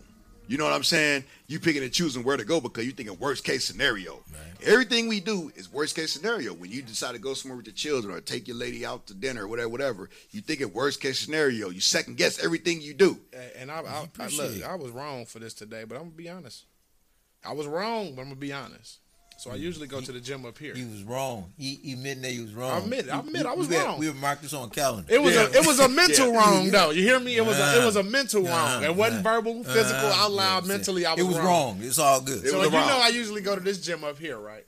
You know what I'm saying? You picking and choosing where to go because you think of worst case scenario. Right. Everything we do is worst case scenario. When you decide to go somewhere with your children or take your lady out to dinner or whatever, whatever, you think of worst case scenario. You second guess everything you do. And I, I, I appreciate look, it. I was wrong for this today, but I'm gonna be honest. I was wrong, but I'm gonna be honest. So I usually go to the gym up here. He was wrong. He, he admitted that he was wrong. I admit. I admit I was we wrong. We would mark this on calendar. It was Yeah. a it was a mental Yeah. wrong though. You hear me? It was a it was a mental Nah, wrong. It wasn't nah. verbal, physical, Uh, out loud, mentally. I was, it was wrong. wrong. It's all good. It So you wrong. know I usually go to this gym up here, right?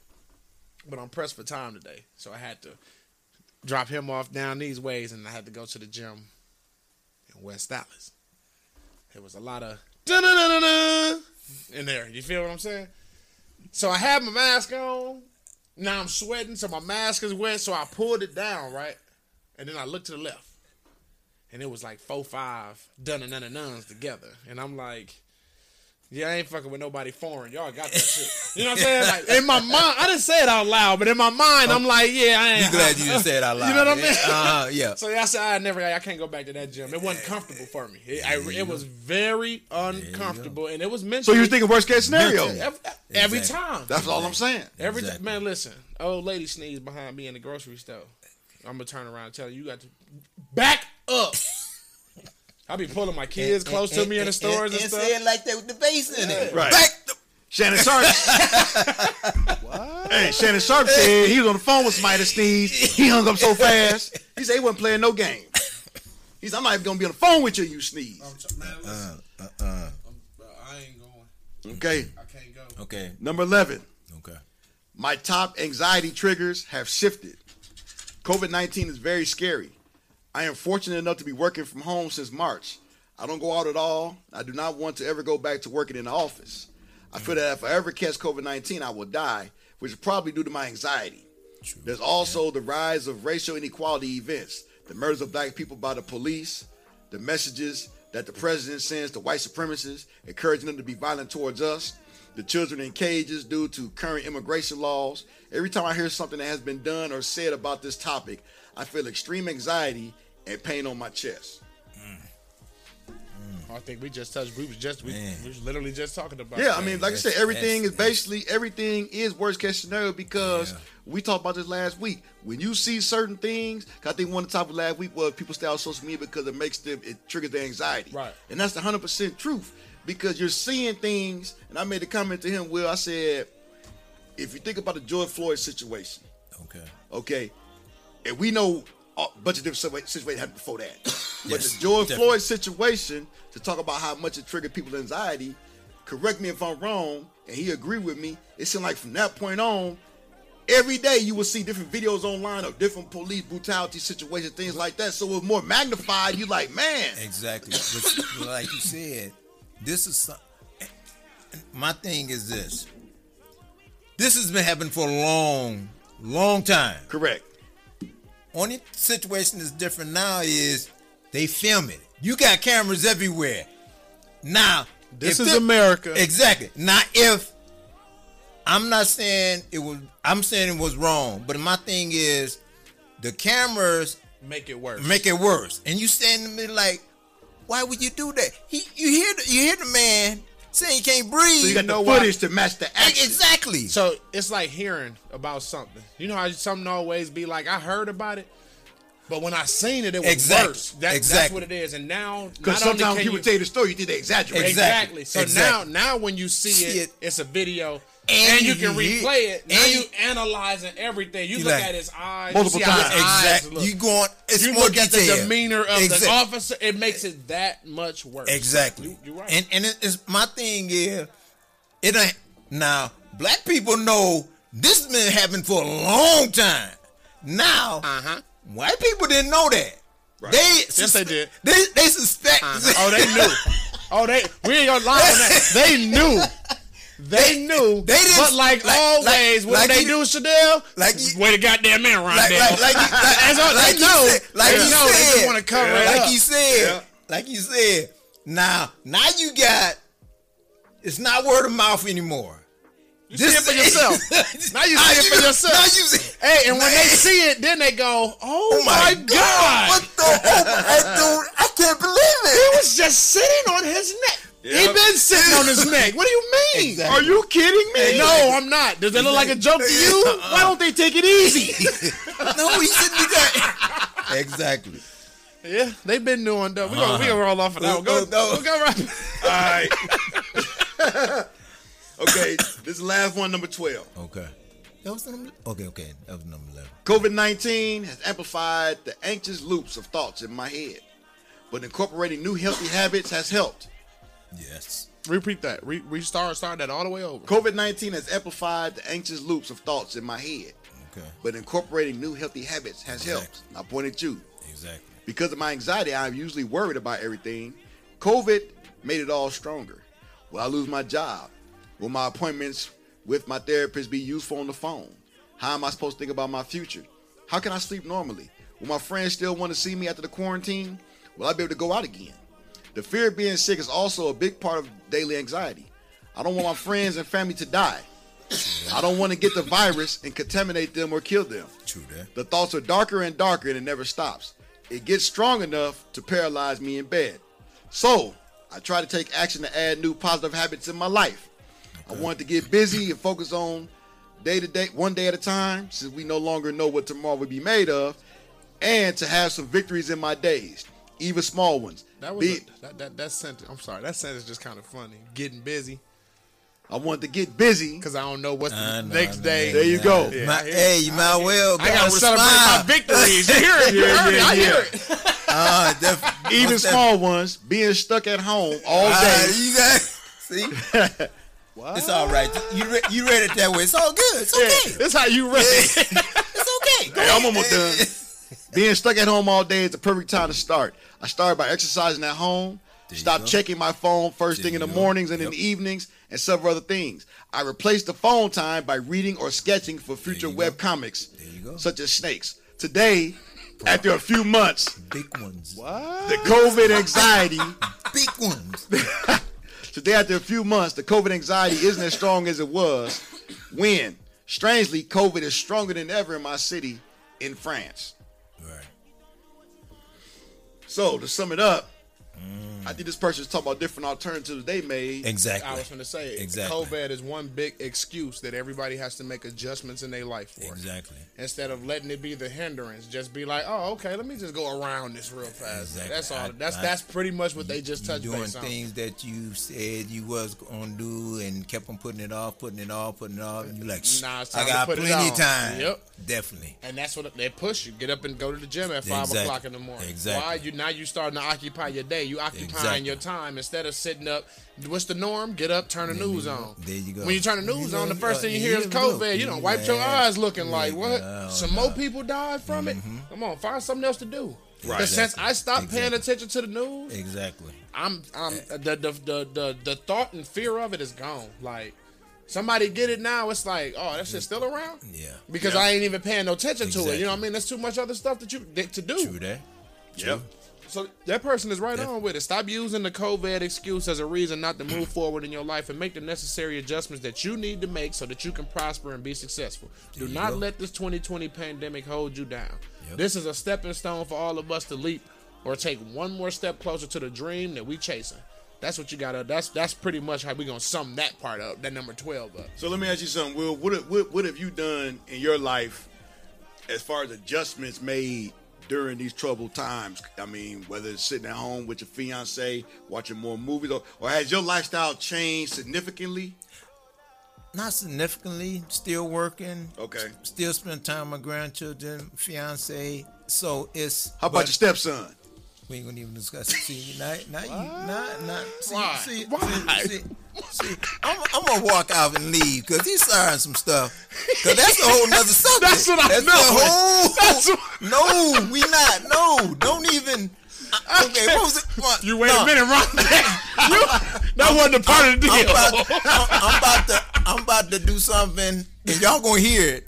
But I'm pressed for time today, so I had to drop him off down these ways, and I had to go to the gym in West Dallas. There was a lot of in there. You feel what I'm saying? So I had my mask on. Now I'm sweating, so my mask is wet. So I pulled it down, right, and then I looked to the left, and it was like four, five dun and none nuns together, and I'm like. Yeah, I ain't fucking with nobody foreign. Y'all got that shit. You know what I'm saying? Like in my mind, I didn't say it out loud, but in my mind, I'm like, yeah, I ain't. You glad you didn't say it out loud? You know what I mean? Uh, yeah. So yeah, I said I never, I can't go back to that gym. It wasn't comfortable for me. It, I, it was very uncomfortable, and it was mental. So you were thinking worst case scenario? every, every Exactly. time. That's all I'm saying. Every Exactly. man. Listen, old lady sneezed behind me in the grocery store. I'm gonna turn around and tell you, you got to back up. I be pulling my kids close to me in the stores and, and, stuff. say it like that with the bass in it. Right. Back the Shannon Sharpe. What? Hey, Shannon Sharpe said he was on the phone with somebody that sneezed. He hung up so fast. He said he wasn't playing no game. He's said, I'm not even gonna be on the phone with you. You sneeze. Man, listen, Uh, uh, I ain't going. Okay. I can't go. okay. Number eleven. Okay. My top anxiety triggers have shifted. COVID 19 is very scary. I am fortunate enough to be working from home since March. I don't go out at all. I do not want to ever go back to working in the office. I feel that if I ever catch COVID 19, I will die, which is probably due to my anxiety. True. There's also the rise of racial inequality events, the murders of black people by the police, the messages that the president sends to white supremacists, encouraging them to be violent towards us. The children in cages due to current immigration laws. Every time I hear something that has been done or said about this topic, I feel extreme anxiety and pain on my chest. Mm. I think we just touched. We was just we, Man. we was literally just talking about. Yeah, that. I mean, like I said, everything is basically everything is worst case scenario because Yeah. we talked about this last week. When you see certain things, 'cause I think one of the top topics last week was people stay on social media because it makes them it triggers their anxiety. Right. And that's the hundred percent truth because you're seeing things. And I made a comment to him. Will I said, if you think about the George Floyd situation, Okay. okay, and we know a bunch of different situa- situations happened before that. but Yes, the George definitely. Floyd situation, to talk about how much it triggered people's anxiety, correct me if I'm wrong, and he agreed with me. It seemed like from that point on, every day you will see different videos online of different police brutality situations, things like that. So it was more magnified. You like, man, Exactly. But like you said, this is some, my thing is this. This has been happening for a long, long time. correct. Only situation that's different now is they film it. You got cameras everywhere. Now, This is thi- America. Exactly. Now, if I'm not saying it was, I'm saying it was wrong, but my thing is the cameras make it worse. make it worse. And you standing there like, why would you do that? He, you hear, the, you hear the man saying he can't breathe. So you got know the why? footage to match the action. exactly. So it's like hearing about something. You know how something always be like, I heard about it, but when I seen it, it was Exactly. worse. That, That's Exactly. what it is. And now, Because sometimes people you, tell you the story, you think they exaggerate. exactly. Exactly. So Exactly. now, now when you see, See it, it. it's a video. And And, you can replay it. Now and you analyzing everything. You look like- at his eyes. Multiple you see how times. Exactly. You going? It's You more look at the demeanor of Exact- the officer. It makes it that much worse. Exactly. You, you're right. And and it is my thing is it ain't now black people know this has been happening for a long time. Now Uh-huh. white people didn't know that. They Yes, they did. They they suspect. oh, they knew. Oh, they. We ain't gonna lie on that. They knew. They knew. they didn't- but like, like- always, like- what like they you- do, Chanel? like you- wait a goddamn minute, Ron. like, like, like, like, That's all like they you know. said- like They you know. They just said, wanna cover it like up. you said, Yeah. like you said. Now, now you got. It's not word of mouth anymore. You see it for yourself. Now you see it for yourself. Now you see. Hey, and when they see it, then they go, "Oh, Oh my, God! What the? Oh, I, don't, I can't believe it. He it. was just sitting on his neck. He been sitting on his neck. What do you mean? Exactly. Are you kidding me? No, I'm not. Does that look like a joke to you? Uh-uh. Why don't they take it easy? no, he shouldn't be that. exactly. Yeah, they've been doing though. We gonna we gonna uh-huh. roll off of that. one. Go, No, no. go, go right. All right. okay, this is the last one, number 12. Okay. That was number. Okay, okay. That was number eleven. COVID 19 has amplified the anxious loops of thoughts in my head, but incorporating new healthy habits has helped. Yes. Repeat that. Re- restart. Start that all the way over. COVID 19 has amplified the anxious loops of thoughts in my head, Okay. but incorporating new healthy habits has helped. I point at you. Exactly. Because of my anxiety, I'm usually worried about everything. COVID made it all stronger. Will I lose my job? Will my appointments with my therapist be useful on the phone? How am I supposed to think about my future? How can I sleep normally? Will my friends still want to see me after the quarantine? Will I be able to go out again? The fear of being sick is also a big part of daily anxiety. I don't want my friends and family to die. I don't want to get the virus and contaminate them or kill them. True that. The thoughts are darker and darker and it never stops. It gets strong enough to paralyze me in bed. So, I try to take action to add new positive habits in my life. I want to get busy and focus on day to day, one day at a time, since we no longer know what tomorrow will be made of, and to have some victories in my days, even small ones. That was Be- a, that, that that sentence. I'm sorry. That sentence is just kind of funny. Getting busy I want to get busy. because I don't know what's the I know, next I know. day. There you go. Yeah, My- I hey, you might well. I gotta celebrate my victories. You hear it? You Yeah, heard it. yeah, I yeah. hear it. Uh, def- Even most def- small ones, being stuck at home all Ah, day. you got see. It's all right. You re- you read it that way. It's all good. It's okay. That's how you read it. It's okay. Go Hey, I'm almost done. Being stuck at home all day is the perfect time to start. I started by exercising at home, stopped checking my phone first There thing in the go. mornings and in the evenings, and several other things. I replaced the phone time by reading or sketching for future web go. comics, There you go. such as Snakes. Today, after a few months, Big ones. What? the COVID anxiety. Big ones. Today, after a few months, the COVID anxiety isn't as strong as it was when, strangely, COVID is stronger than ever in my city in France. So, to sum it up, I think this person's talking about different alternatives they made. Exactly. I was going to say, Exactly. COVID is one big excuse that everybody has to make adjustments in their life for. Exactly. Instead of letting it be the hindrance, just be like, oh, okay, let me just go around this real fast. Exactly. That's all. I- That's I- that's pretty much what they just touched doing base on. Doing things that you said you was gonna do and kept on putting it off, putting it off, putting it off. And you like, "Shh, Nah, I to got plenty on." time. Yep. Definitely. And that's what they push you. Get up and go to the gym at five Exactly. o'clock in the morning. Exactly. Why you now you starting to occupy your day? You occupying Exactly. your time instead of sitting up. What's the norm? Get up, turn the There news on. There you go. When you turn the news You on, the first uh, thing you hear is we go. COVID. You don't wipe your eyes looking like what? Yeah, Some no. more people died from it. Come on, find something else to do. Right. Because since I stopped paying attention to the news, Exactly. I'm I'm the the, the the the thought and fear of it is gone. Like somebody get it now, it's like, oh, that shit's still around. Yeah. Because Yeah. I ain't even paying no attention to it. You know what I mean? There's too much other stuff that you to do. True that. Yep. So that person is right on with it. Stop using the COVID excuse as a reason not to move forward in your life and make the necessary adjustments that you need to make so that you can prosper and be successful. Do not go. let this 2020 pandemic hold you down. Yep. This is a stepping stone for all of us to leap or take one more step closer to the dream that we chasing. That's what you gotta. That's that's pretty much how we gonna sum that part up. That number 12 up. So let me ask you something, Will. What, what what have you done in your life as far as adjustments made during these troubled times? I mean, whether it's sitting at home with your fiance, watching more movies, or, or has your lifestyle changed significantly? Not significantly. Still working. Okay. Still spend time with my grandchildren, fiance. So it's. How about but your stepson? We ain't gonna even discuss it. See, now, now you, not, not. See, Why? see, Why? see, see, I'm, I'm gonna walk out and leave because he's starting some stuff. Cause that's a whole nother subject. That's what I that's know. Whole, That's what- no, we not. No, don't even. Okay, what was it? What? You wait No. a minute, Ron. That wasn't a part of the deal. I'm about, I'm about to I'm about to do something and y'all gonna hear it.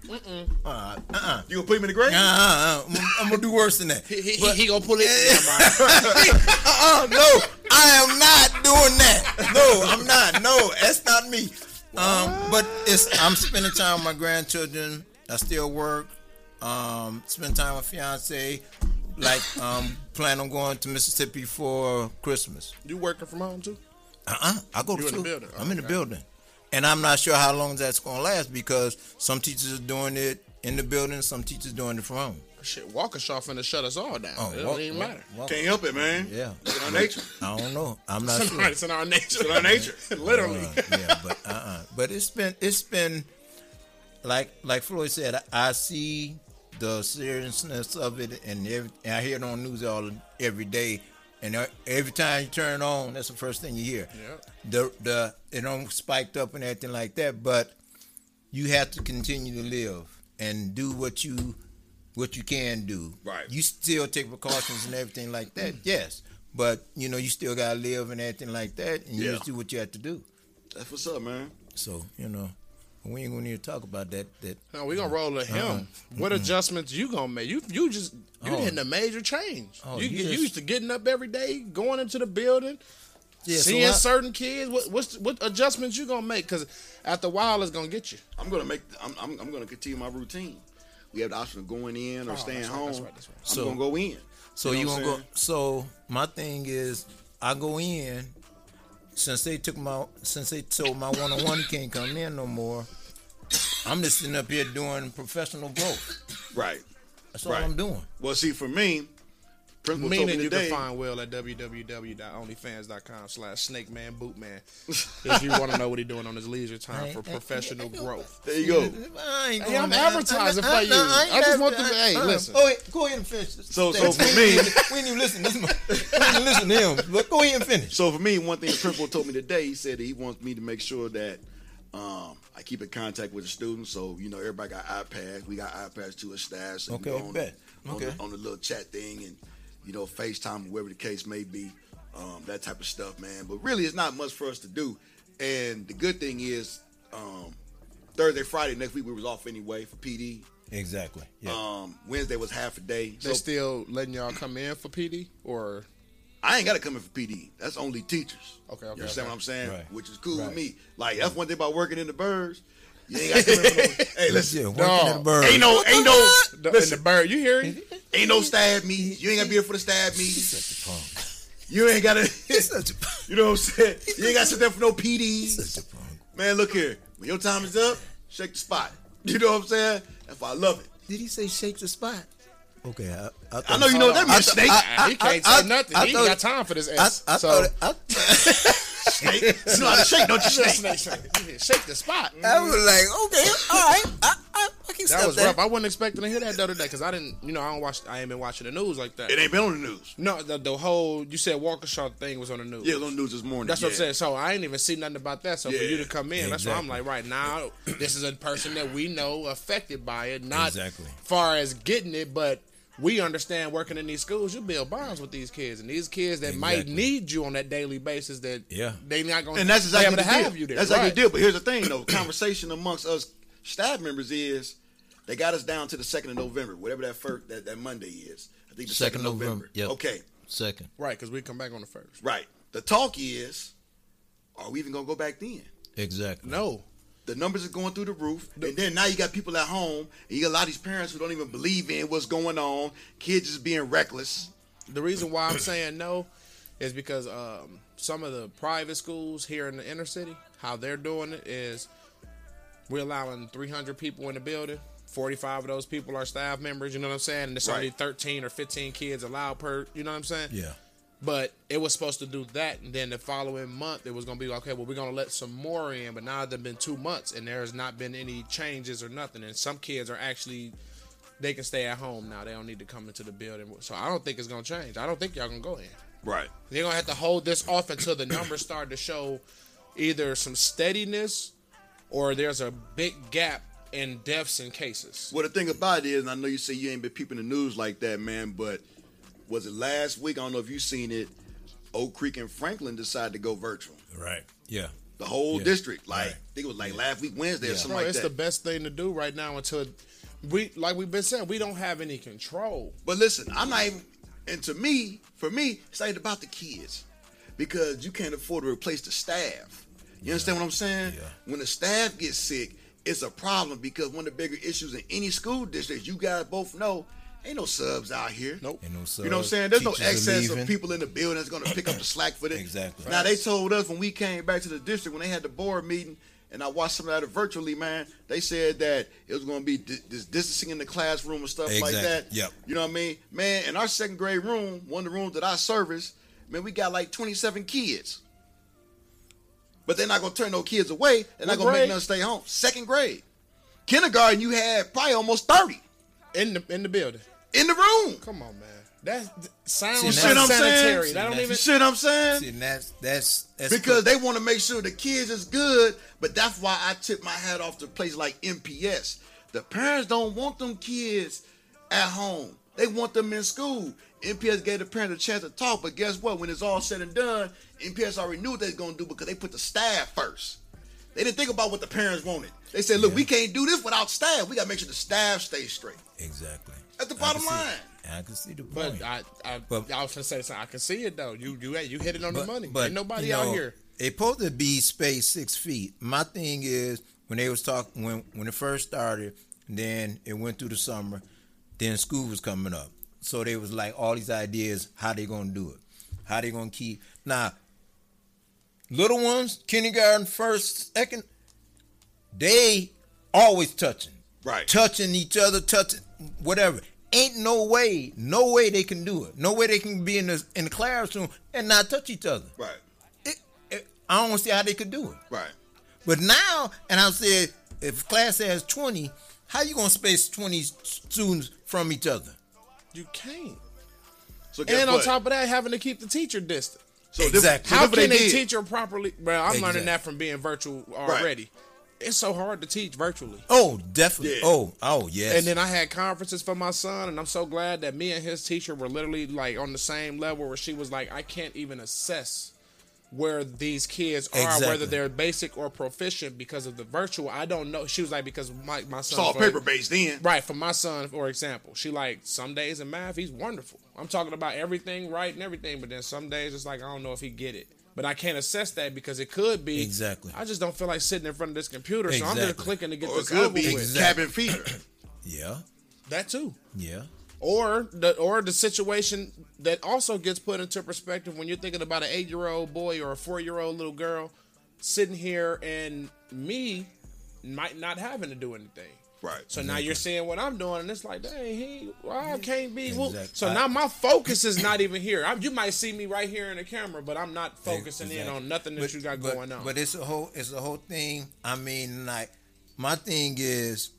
Uh, uh-uh. You gonna put him in the grave? Uh, uh, I'm, I'm gonna do worse than that. he, he, But- he gonna pull it. Never mind. uh-uh, no, I am not doing that. No, I'm not. No, that's not me. Um, but it's I'm spending time with my grandchildren. I still work. Um, spend time with fiance. Like um, plan on going to Mississippi for Christmas. You working from home too? Uh-uh. I go to in the school. building? I'm in the building, and I'm not sure how long that's going to last because some teachers are doing it in the building, some teachers doing it from home. Shit, Waukesha finna shut us all down. Oh, it don't walk- even walk- matter. walk- Can't help it, man. Yeah, It's in our nature. I don't know. I'm not It's, sure. in our, it's in our nature. It's in our nature. Literally. Uh, yeah, but uh, uh but it's been it's been like like Floyd said. I, I see the seriousness of it, and, every, and I hear it on news all every day. And uh, every time you turn it on, that's the first thing you hear. Yeah. The the it don't spiked up and everything like that, but you have to continue to live and do what you what you can do. Right. You still take precautions and everything like that. Yes. But you know, you still gotta live and everything like that, and you just do what you have to do. That's what's up, man. So you know, we ain't gonna need to talk about that. That No, we gonna roll to him. Uh-huh. Mm-hmm. What adjustments you gonna make? You you just you Oh. hitting a major change. Oh, you you get just- used to getting up every day, going into the building, yeah, so seeing I- certain kids. What what's what adjustments you gonna make? Because after a while, it's gonna get you. I'm gonna make. I'm, I'm, I'm gonna continue my routine. We have the option of going in or Oh, staying that's right, home. that's right, that's right. I'm So- gonna go in. So You you, know what gonna I'm go? So my thing is, I go in. Since they took my, since they told my one on one he can't come in no more. I'm just sitting up here doing professional growth. Right. That's all Right. I'm doing. Well, see, for me, principal told Meaning you today. can find Will at www.onlyfans.com slash snake man boot man if you want to know what he's doing on his leisure time for professional growth. there you go. I ain't Hey, going I'm there. advertising I- I- for you. I I just want to- adver- hey, uh, listen. Go ahead, go ahead and finish. this. So- so for me- ain't even- we ain't even listen. This, we ain't even listen to him. But go ahead and finish. So for me, one thing the principal told me today, he said that he wants me to make sure that um, I keep in contact with the students. So you know, everybody got iPads. We got iPads to a staff. So you Okay, on, bet. on, Okay. the, on the little chat thing and you know FaceTime, whatever the case may be, um, that type of stuff, man. But really, it's not much for us to do. And the good thing is, um, Thursday, Friday next week we was off anyway for PD. Exactly. Yeah. Um, Wednesday was half a day. They So still letting y'all come in for PD or I ain't got to come in for PD. That's only teachers. Okay, okay, You understand okay. what I'm saying? Right. Which is cool Right. with me. Like that's one thing about working in the birds. You ain't got to come in for no, Hey, listen. yeah, working at the bird. Ain't no, ain't no, the, in listen, the bird? You hear it? ain't no stab me. You ain't got to be here for the stab me. Such a punk. You ain't got to, Such a you know what I'm saying? You ain't got to sit there for no PDs. Such a punk. Man, look here. When your time is up, shake the spot. You know what I'm saying? That's why I love it. Did he say shake the spot? Okay, I, I, I know you know what that means, I- snake. I- he can't I- say nothing. I he ain't thought- got time for this I, S. I so thought it, I, snake. You know how to shake, don't you, snake? snake, snake. shake the spot. I was like, okay, all right, I, I, I can That step was rough. I wasn't expecting to hear that the other day because I didn't, you know, I don't watch. I ain't been watching the news like that. It ain't been on the news. No, the, the whole you said Waukesha thing was on the news. Yeah, it was on the news this morning. That's what I'm saying. So I ain't even see nothing about that. So for you to come in, that's why I'm like, right now, this is a person that we know affected by it, not Exactly. far as getting it, but we understand working in these schools, you build bonds with these kids, and these kids that might need you on that daily basis, that Yeah. they not going And that's to be exactly able to the deal. have you there. That's right. exactly the deal. But here's the thing, though. Conversation amongst us staff members is they got us down to the second of November, whatever that first that, that Monday is. I think the second, Second of November. November, yep. Okay, Second. Right, because we come back on the first. right. The talk is, are we even gonna go back then? Exactly. No, The numbers are going through the roof, and then now you got people at home, and you got a lot of these parents who don't even believe in what's going on. Kids just being reckless. The reason why I'm saying no is because um, some of the private schools here in the inner city, how they're doing it is we're allowing 300 people in the building. 45 of those people are staff members. You know what I'm saying? And it's only 13 or 15 kids allowed per. You know what I'm saying? Yeah. But it was supposed to do that, and then the following month it was gonna be okay. Well, we're gonna let some more in, but now it's been two months, and there's not been any changes or nothing. And some kids are actually they can stay at home now. They don't need to come into the building. So I don't think it's gonna change. I don't think y'all gonna go in. Right. They're gonna have to hold this off until the numbers start to show either some steadiness or there's a big gap in deaths and cases. Well, the thing about it is, and I know you say you ain't been peeping the news like that, man, but was it last week? I don't know if you seen it. Oak Creek and Franklin decided to go virtual. Right. Yeah. The whole Yeah. district, like Right. I think it was like last week Wednesday or something Bro, like it's that. It's the best thing to do right now until we like we've been saying, we don't have any control. But listen, I'm not even. And to me, for me, it's not about the kids because you can't afford to replace the staff. You understand what I'm saying? Yeah. When the staff gets sick, it's a problem because one of the bigger issues in any school district, you guys both know, ain't no subs out here. Nope. Ain't no subs. You know what I'm saying? There's no Teachers are excess of people in the building that's going to pick up the slack for this. Exactly. Now they told us when we came back to the district when they had the board meeting, and I watched some of that virtually. Man, they said that it was going to be di- this distancing in the classroom and stuff like that. Yep. You know what I mean? Man, in our second grade room, one of the rooms that I service, man, we got like 27 kids. But they're not going to turn no kids away. They're not going to make grade? them stay home. Second grade. Kindergarten, you had probably almost 30 In the in the building. In the room. Come on, man. That sounds See, You see what I'm sanitary. saying? That don't See, even You see what I'm saying? See, that's that's that's because they want to make sure the kids is good. But that's why I tip my hat off to places like MPS. The parents don't want them kids at home. They want them in school. MPS gave the parents a chance to talk, but guess what? When it's all said and done, MPS already knew what they was gonna do because they put the staff first. They didn't think about what the parents wanted. They said, "Look, we can't do this without staff. We gotta make sure the staff stays straight." exactly. That's the bottom can line. it. I can see the But point. I, I, But- I was gonna say something. I can see it though. You, you, you hit it on the money. But Ain't nobody you know, out here. It supposed to be space six feet. My thing is when they was talking when when it first started, then it went through the summer, then school was coming up. So they was like all these ideas how they gonna do it, how they gonna keep now. Little ones, kindergarten, first, second, they always touching, Right. touching each other, touching whatever. Ain't no way, no way they can do it. No way they can be in the in the classroom and not touch each other. Right. It, it, I don't see how they could do it. Right. But now, and I said, if class has twenty, how you gonna space twenty students from each other? You can't. So guess And on what? top of that, having to keep the teacher distant. so this- Exactly. so How this what can they did. teach her properly? Bro, I'm learning that from being virtual already. It's so hard to teach virtually. Oh, definitely. Yeah. Oh, oh, yes. And then I had conferences for my son, and I'm so glad that me and his teacher were literally like on the same level where she was like, I can't even assess where these kids are, Exactly. whether they're basic or proficient because of the virtual. I don't know. She was like because my my It's son all for- paper based then. Right, for my son, for example, she like some days in math he's wonderful. I'm talking about everything right and everything, but then some days it's like I don't know if he get it. But I can't assess that because it could be Exactly. I just don't feel like sitting in front of this computer, so I'm just clicking to get Or it this could be with. cabin fever. Yeah, That too. yeah. Or the or the situation that also gets put into perspective when you're thinking about an eight year old boy or a four year old little girl sitting here and me might not having to do anything. Right. So now you're seeing what I'm doing, and it's like, dang, he, well, I can't be. Well, Exactly. so now my focus is not even here. I, you might see me right here in the camera, but I'm not focusing in on nothing that But- you got but- going on. But it's a whole it's a whole thing. I mean, like my thing is,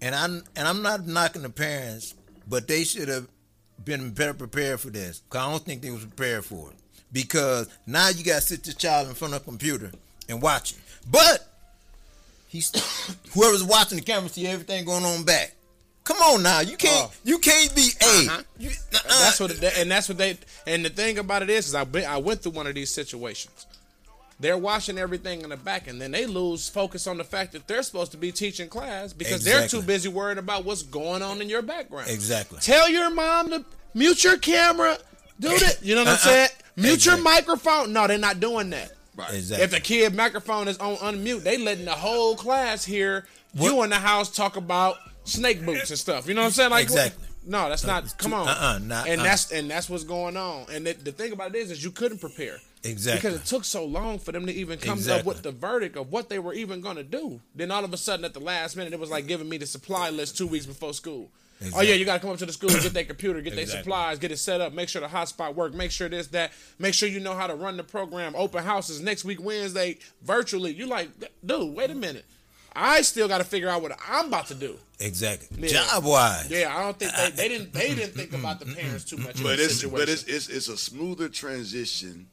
and I'm and I'm not knocking the parents, but they should have been better prepared for this. Cause I don't think they was prepared for it. Because now you got to sit your child in front of a computer and watch it. But he's whoever's watching the camera see everything going on back. Come on now, you can't Oh. you can't be a. Uh-huh. You, that's what, it, and that's what they. And the thing about it is, is I been, I went through one of these situations. They're watching everything in the back, and then they lose focus on the fact that they're supposed to be teaching class because they're too busy worrying about what's going on in your background. Exactly. Tell your mom to mute your camera. Do that. You know what I'm Uh-uh. saying? Mute Exactly. your microphone. No, they're not doing that. Right. Exactly. If the kid microphone is on unmute, they letting the whole class hear you in the house talk about snake boots and stuff. You know what I'm saying? Like what- Exactly. No, that's not. Come on. uh-uh, not- and uh. that's and that's what's going on. And the, the thing about it is, is you couldn't prepare. Exactly. Because it took so long for them to even come up with the verdict of what they were even going to do. Then all of a sudden, at the last minute, it was like giving me the supply list two weeks before school. Oh yeah, you got to come up to the school, get their computer, get their supplies, get it set up, make sure the hotspot work, make sure this that, make sure you know how to run the program. Open houses next week Wednesday virtually. You like, dude, wait a minute. I still got to figure out what I'm about to do. Exactly. Yeah. Job wise. Yeah, I don't think they, they didn't they didn't think about the parents too much. But this it's situation. but it's, it's it's a smoother transition.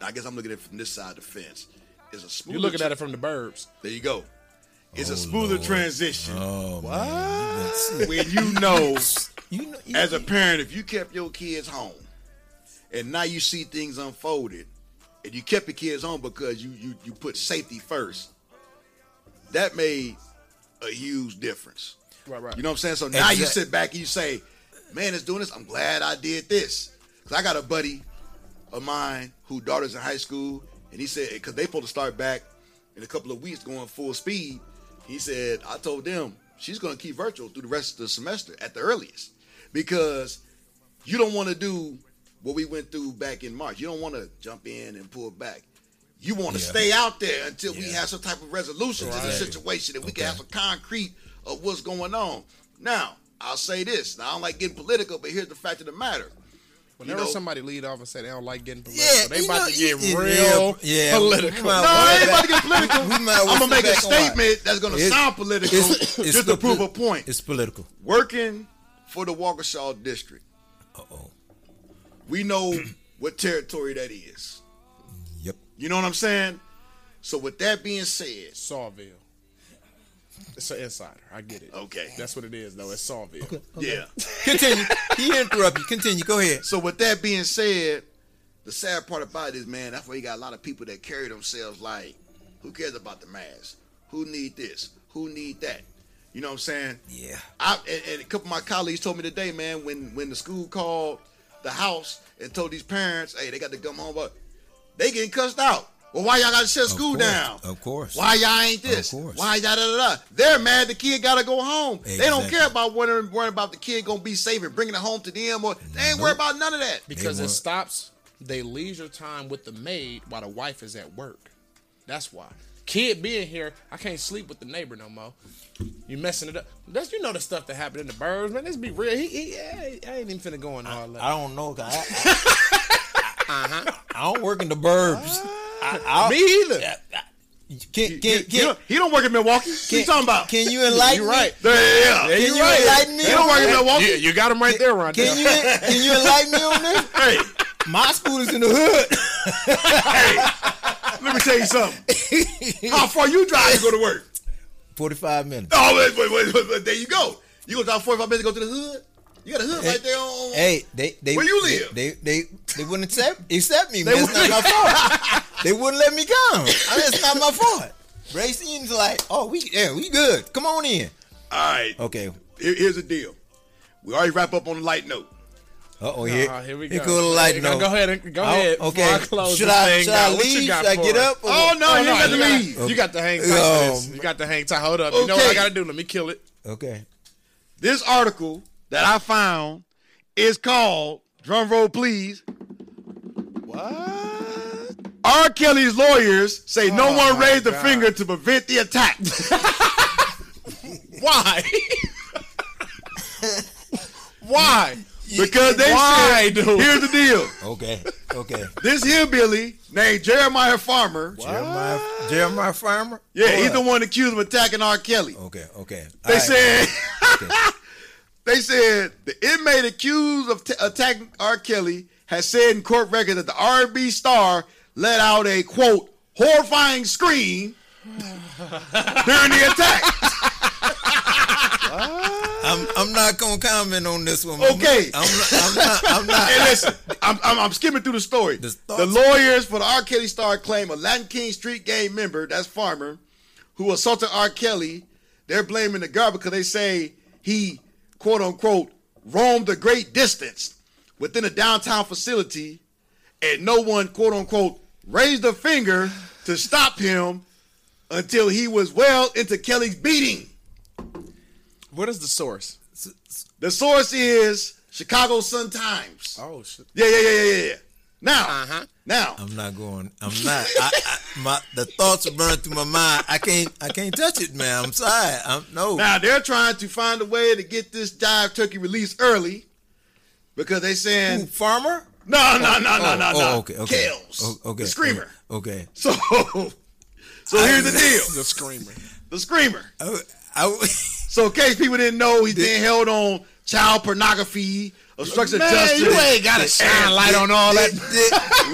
I guess I'm looking at it from this side of the fence. It's a smoother. You're looking at it from the burbs. There you go. It's Oh, a smoother Lord. transition Oh, what? when you know, You know, you, as a parent, if you kept your kids home, and now you see things unfolded, and you kept your kids home because you you you put safety first. That made a huge difference. Right, right. You know what I'm saying? So now you sit back and you say, "Man, it's doing this. I'm glad I did this." Cause I got a buddy of mine who daughter's in high school, and he said because they supposed to start back in a couple of weeks going full speed. He said I told them she's going to keep virtual through the rest of the semester at the earliest because you don't want to do what we went through back in March. You don't want to jump in and pull back. You want to Yeah. stay out there until we have some type of resolution to the Right. situation and we can have some concrete of what's going on. Now, I'll say this. Now, I don't like getting political, but here's the fact of the matter. Whenever know- somebody lead off and say they don't like getting political, yeah, they about know, to get yeah, real yeah, political. we No, well I ain't sit about to back- get political. we might well I'm gonna make a back and watch. statement that's gonna It's- sound political It's, it's just to prove a point. It's political. Working for the Waukesha district, Uh oh. we know what territory that is. Yep. You know what I'm saying? So with that being said, Sawville. It's an insider. I get it. okay, That's what it is, though. It's Sawville. yeah. Continue. he interrupted. you. Continue. Go ahead. So with that being said, the sad part about it is, man, that's why you got a lot of people that carry themselves like, who cares about the mask? Who need this? Who need that? You know what I'm saying? Yeah. I and, and a couple of my colleagues told me today, man, when when the school called the house and told these parents, hey, they got to come home, but they getting cussed out. Well, why y'all got to shut school course, down? of course. Why y'all ain't this? Of course. Why da da da da? They're mad the kid got to go home. They don't care about worrying, worrying about the kid gonna be safe and bringing it home to them, or they ain't worried about none of that. Because it stops they leisure time with the maid while the wife is at work. That's why. Kid being here, I can't sleep with the neighbor no more. You messing it up. That's you know the stuff that happened in the birds, man. Let's be real. He, he, I ain't even finna go in all that. I don't know. 'cause I, I, I don't work in the burbs. I, I, Me either. Can, can, He, he can, don't, he don't work in Milwaukee. What you talking about? can you enlighten You me? right. yeah, yeah. Can you you right. enlighten me? He don't work in Milwaukee. You, you got him right there, Ron. Can you can you enlighten me on this? Hey, My school is in the hood. Hey, let me tell you something. How far you drive to go to work? Forty five minutes. Oh, wait, wait, wait, wait, wait, there you go. You gonna drive 45 minutes to go to the hood? You got a hood right there on. on- Hey, they they Where you they- live? They they they, wouldn't accept accept me. Man. It's not my fault. they wouldn't let me come. I mean, it's not my fault. Racine's like, oh, we yeah, we good. Come on in. All right. Okay. Here- here's the deal. We already wrap up on a light note. Uh oh, here, Ah, here we here go. go light Hey, note. Go ahead, and- go Oh, ahead. Okay. I close should I should I leave? Should I get up? or Oh what? no, you no, got to you got- leave. You got to hang tight. Um, You got to hang tight. Hold up. You know what I got to do? Let me kill it. Okay. This article that I found is called drum roll please. What? R. Kelly's lawyers say no oh one my raised a finger to prevent the attack. Why? Why? because they Why, said, dude? here's the deal. Okay. Okay. This hillbilly named Jeremiah Farmer, Jeremiah Jeremiah Farmer. yeah, Go he's the one accused of attacking R. Kelly. Okay. Okay. They All right. said they said the inmate accused of t- attacking R. Kelly has said in court record that the R&B star let out a quote horrifying scream during the attack. I'm I'm not gonna comment on this one. Okay. I'm not. I'm not. I'm not. Hey, listen, I'm, I'm, I'm skimming through the story. The The, lawyers for the R. Kelly star claim a Latin King Street gang member, that's Farmer, who assaulted R. Kelly. They're blaming the guard because they say he, quote unquote, roamed a great distance within a downtown facility and no one, quote unquote, raised a finger to stop him until he was well into Kelly's beating. What is the source? The source is Chicago Sun Times. Oh shit. Yeah, yeah, yeah, yeah, yeah. Now, Uh-huh. Now, I'm not going. I'm not. I, I, my the thoughts are running through my mind. I can't. I can't touch it, man. I'm sorry. I'm no. now they're trying to find a way to get this dive turkey released early because they Who, saying farmer? no, no, no, no, Oh, no, oh, no. okay. Okay. Kales, Oh, okay. the screamer. Oh, okay. So, so here's the deal: The screamer. the screamer. I, I, So in case people didn't know, he's being held on child pornography, obstruction of justice, you ain't got to shine light on all that.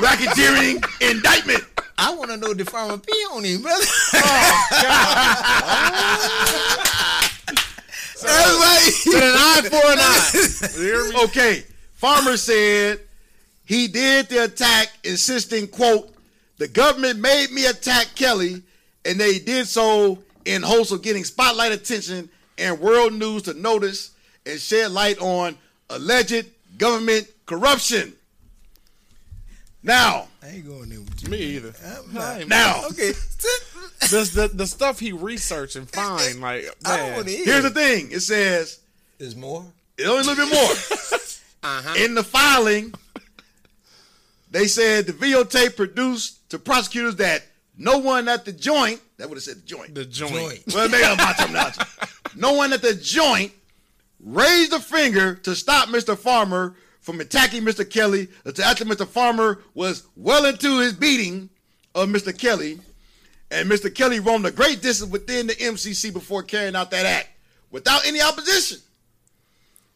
Racketeering, indictment. I want to know the farmer pee on him, brother. Oh, That's right. An eye for an eye. You hear me? Okay, Farmer said he did the attack, insisting, quote, the government made me attack Kelly, and they did so in hopes of getting spotlight attention and world news to notice and shed light on alleged government corruption. Now, I ain't going there with you. Me either. I'm not. now, Okay. The, the the stuff he research and find like I don't man. hear. here's the thing. It says, There's more. It's only a little bit more. Uh-huh. In the filing, they said the videotape produced to prosecutors that no one at the joint, that would have said the joint. the joint. Joint. well, maybe I'm my terminology. No one at the joint raised a finger to stop Mr. Farmer from attacking Mr. Kelly after Mr. Farmer was well into his beating of Mr. Kelly. And Mr. Kelly roamed a great distance within the MCC before carrying out that act without any opposition.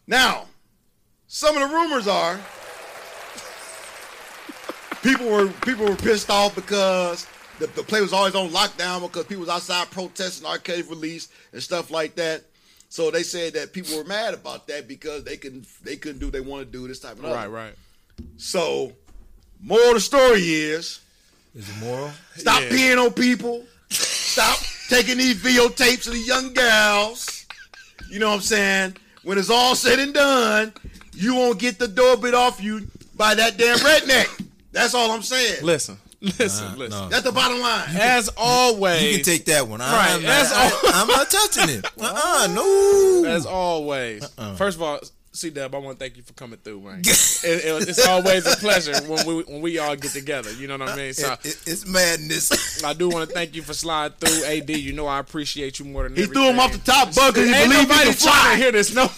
Now, some of the rumors are people were people were pissed off because the, the play was always on lockdown because people was outside protesting. Kelly's release and stuff like that. So they said that people were mad about that because they couldn't they couldn't do what they want to do this type of Right, right. So, moral of the story is Is it moral? stop Yeah. peeing on people, stop taking these videotapes of the young gals. You know what I'm saying? When it's all said and done, you won't get the door bit off you by that damn redneck. That's all I'm saying. Listen, listen, Nah, listen. no. That's the bottom line. As always, You can take that one. Uh-uh, I, Right, I'm, not, that's I, am not touching it. Uh-uh, oh. no. as always. Uh-uh. First of all, C Dub, I want to thank you for coming through, man. it, it, it's always a pleasure when we when we all get together. You know what I mean? So It- it- it's madness. I do want to thank you for sliding through, AD. You know I appreciate you more than He everything. threw him off the top bug because he Ain't believed he nobody could trying to fly. hear this. No.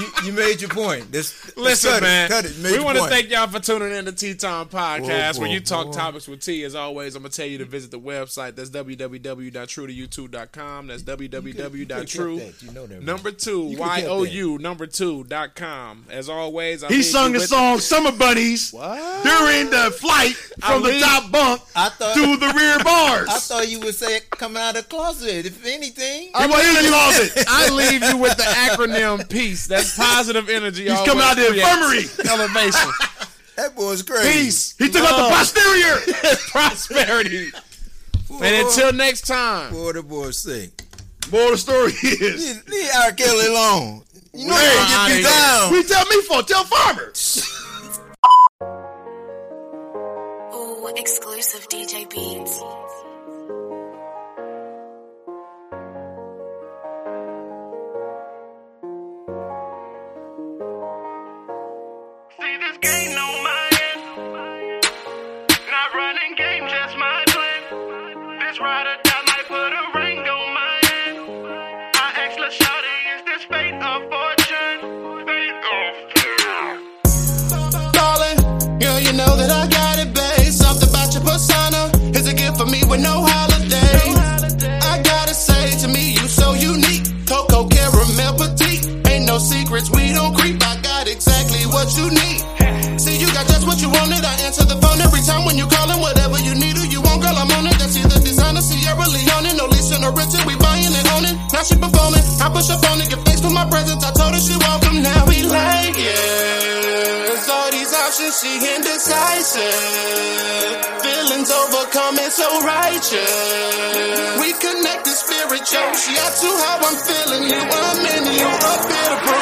You, you made your point. This, Listen, cut man. It, cut it. We want to thank y'all for tuning in to Tea Time Podcast, Whoa, where you talk whoa. topics with T. As always, I'm gonna tell you to visit the website. That's www.truetoyoutube.com. That's www.true that. You know that, number two You could've y kept o that. u number two dot com. As always, I He leave sung you the song "Summer Bunnies" What? during the flight from the leave- top bunk I thought- to the rear bars. I thought you would say coming out of the closet. If anything, he was in the closet. I leave you with the acronym PEACE. That's positive energy. He's coming out of the infirmary. Elevation. that boy's crazy. Peace. He took out the posterior. prosperity. And until next time. boy, the boy's sick. Moral of the story is. Leave, leave R. Kelly alone. You know Hey, you get I- beat down. We tell me for tell farmer. Ooh, exclusive DJ beats. Game on You how I'm feeling. You, I'm in you. A bit of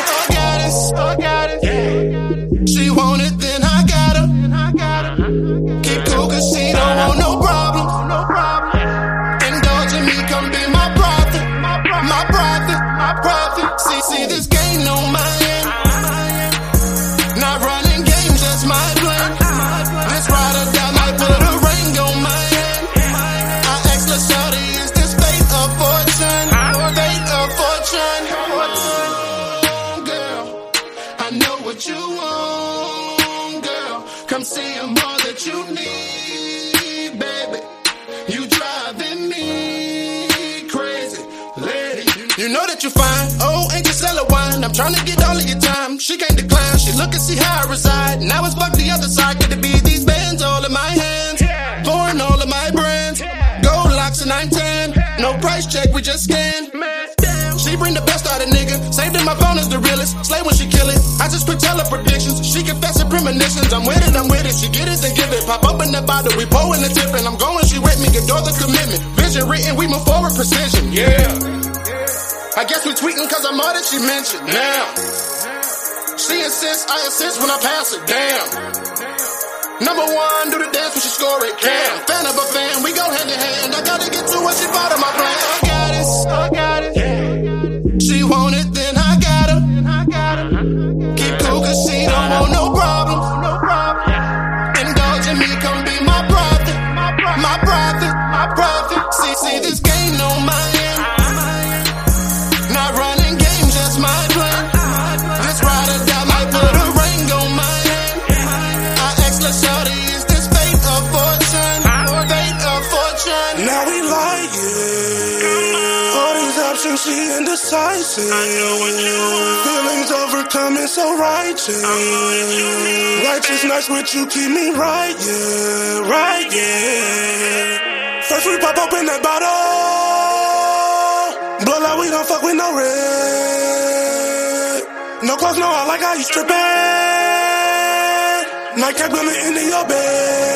just scan. She bring the best out of nigga. Saved in my phone is the realest. Slay when she kill it. I just quick tell her predictions. She confessing premonitions. I'm with it, I'm with it. She get it, then give it. Pop up in the bottle, we pour in the tip, and I'm going. She with me, adore the commitment. Vision written, we move forward, precision. Yeah. I guess we tweeting cause I'm all that she mentioned. Now. She insists, I insist when I pass it. Damn. Number one, do the dance when she score it. Damn. Fan of a fan, we go hand in hand. I gotta get to what she part of my plan. I got it, I got it. She I know what you want. Feelings overcoming, so righteous. Righteous nights with you keep me right, yeah, right, yeah. First we pop open that bottle. Blow like we don't fuck with no red. No clothes, no, I like how you stripping. Night cap glimmering into your bed.